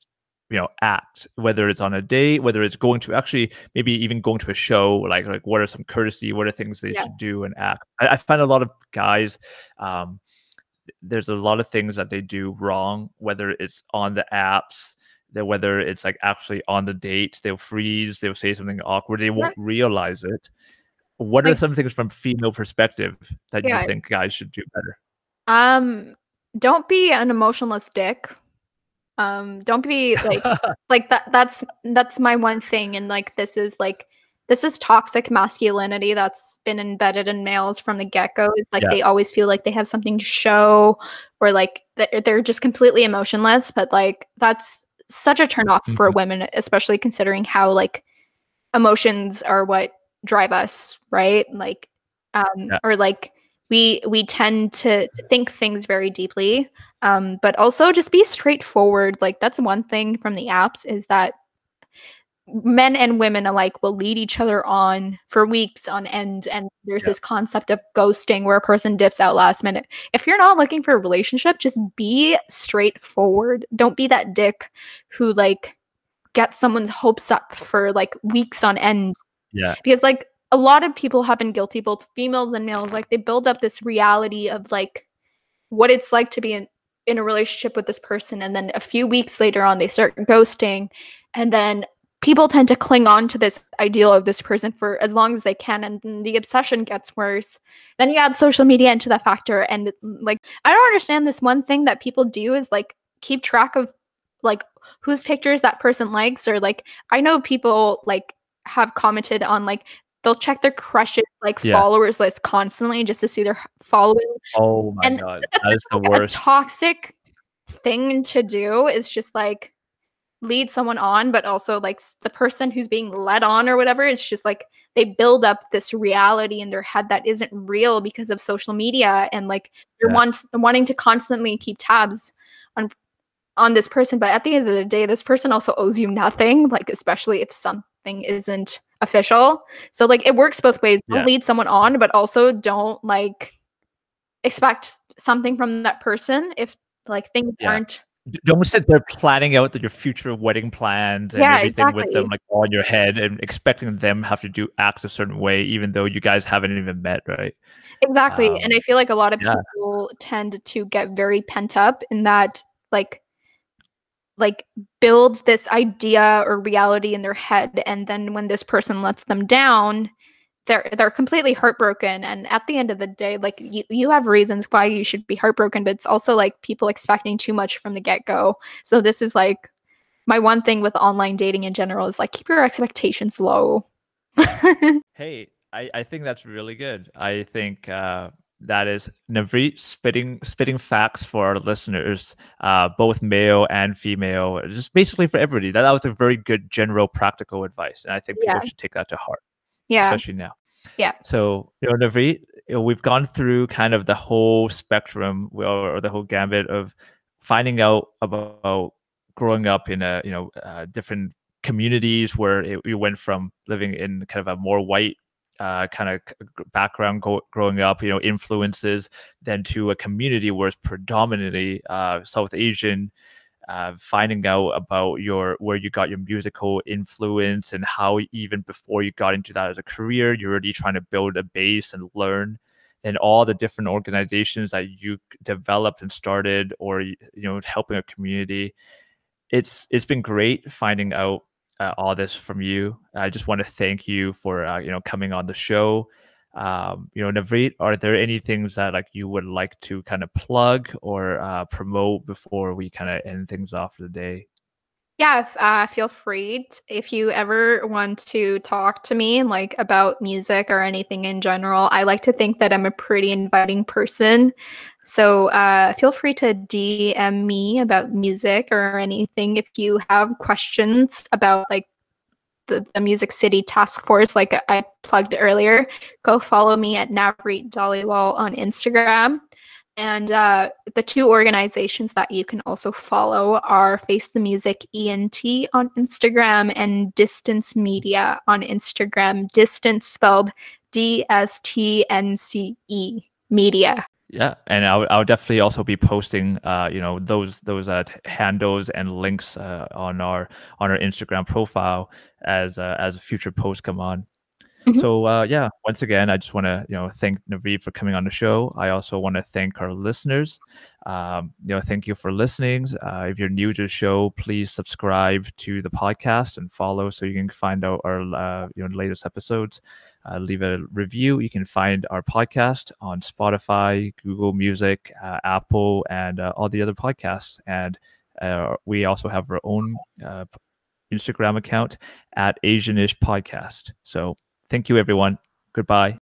you know act whether it's on a date whether it's going to actually maybe even going to a show like like what are some courtesy what are things they Yeah. should do and act I, I find a lot of guys um there's a lot of things that they do wrong whether it's on the apps that whether it's like actually on the date they'll freeze they'll say something awkward they won't realize it what are Like- some things from female perspective that Yeah. you think guys should do better Um, don't be an emotionless dick. Um, don't be like like that that's that's my one thing and like this is like this is toxic masculinity that's been embedded in males from the get-go is like Yeah. they always feel like they have something to show or like they're, they're just completely emotionless but like that's such a turn off for Mhm. women especially considering how like emotions are what drive us right like um Yeah. or like we we tend to think things very deeply um but also just be straightforward like that's one thing from the apps is that men and women alike will lead each other on for weeks on end and there's Yeah. this concept of ghosting where a person dips out last minute if you're not looking for a relationship just be straightforward don't be that dick who like gets someone's hopes up for like weeks on end Yeah. because like a lot of people have been guilty both females and males like they build up this reality of like what it's like to be in, in a relationship with this person and then a few weeks later on they start ghosting and then people tend to cling on to this ideal of this person for as long as they can and the obsession gets worse. Then you add social media into that factor and like i don't understand this one thing that people do is like keep track of like whose pictures that person likes or like i know people like have commented on like they'll check their crushes like Yeah. followers list constantly just to see their following Oh my And god, that is the worst. a toxic thing to do is just like lead someone on but also like the person who's being led on or whatever it's just like they build up this reality in their head that isn't real because of social media and like they're Yeah. want, wanting to constantly keep tabs on on this person but at the end of the day this person also owes you nothing like especially if something isn't official so like it works both ways don't Yeah. lead someone on but also don't like expect something from that person if like things Yeah. aren't Don't sit there planning out your future wedding plans and Yeah, everything with them like on your head and expecting them have to do acts a certain way, even though you guys haven't even met, right? exactly and Um, i feel like a lot of yeah. people tend to get very pent up in that like like build this idea or reality in their head and then when this person lets them down they're they're completely heartbroken. And at the end of the day like you, you have reasons why you should be heartbroken but it's also like people expecting too much from the get-go. So this is like my one thing with online dating in general is like keep your expectations low. Hey, I, I think that's really good. I think uh, that is Navreet spitting spitting facts for our listeners, uh, both male and female, just basically for everybody. That, that was a very good general practical advice, and I think people Yeah. should take that to heart, yeah especially now. Yeah. So you know, Navreet, you know, we've gone through kind of the whole spectrum or, or the whole gambit of finding out about growing up in a you know uh, different communities where it, you went from living in kind of a more white uh, kind of background go- growing up, you know, influences, then to a community where it's predominantly uh, South Asian. Uh, finding out about your where you got your musical influence and how even before you got into that as a career, you're already trying to build a base and learn. And all the different organizations that you developed and started, or you know, helping a community, it's it's been great finding out uh, all this from you. I just want to thank you for uh, you know coming on the show. Um, you know, Navreet, are there any things that like you would like to kind of plug or uh, promote before we kind of end things off for the day? Yeah uh, feel free t- if you ever want to talk to me like about music or anything in general i like to think that i'm a pretty inviting person. So uh, feel free to dm me about music or anything if you have questions about like the, the music city task force like i plugged earlier. Go follow me at navreet dhaliwal on instagram and uh, the two organizations that you can also follow are Face the Music ENT on Instagram and Distance Media on Instagram. Distance spelled D S T N C E Media. Yeah, and I'll, I'll definitely also be posting, uh, you know, those those uh, handles and links uh, on our on our Instagram profile as uh, as future posts come on. Mhm. So uh, yeah, once again, I just want to you know thank Navreet for coming on the show. I also want to thank our listeners. Um, you know, thank you for listening. Uh, if you're new to the show, please subscribe to the podcast and follow so you can find out our uh, you know latest episodes. Uh, leave a review. You can find our podcast on Spotify, Google Music, uh, Apple, and uh, all the other podcasts. And uh, we also have our own uh, Instagram account at Asianish Podcast. So thank you, everyone. Goodbye.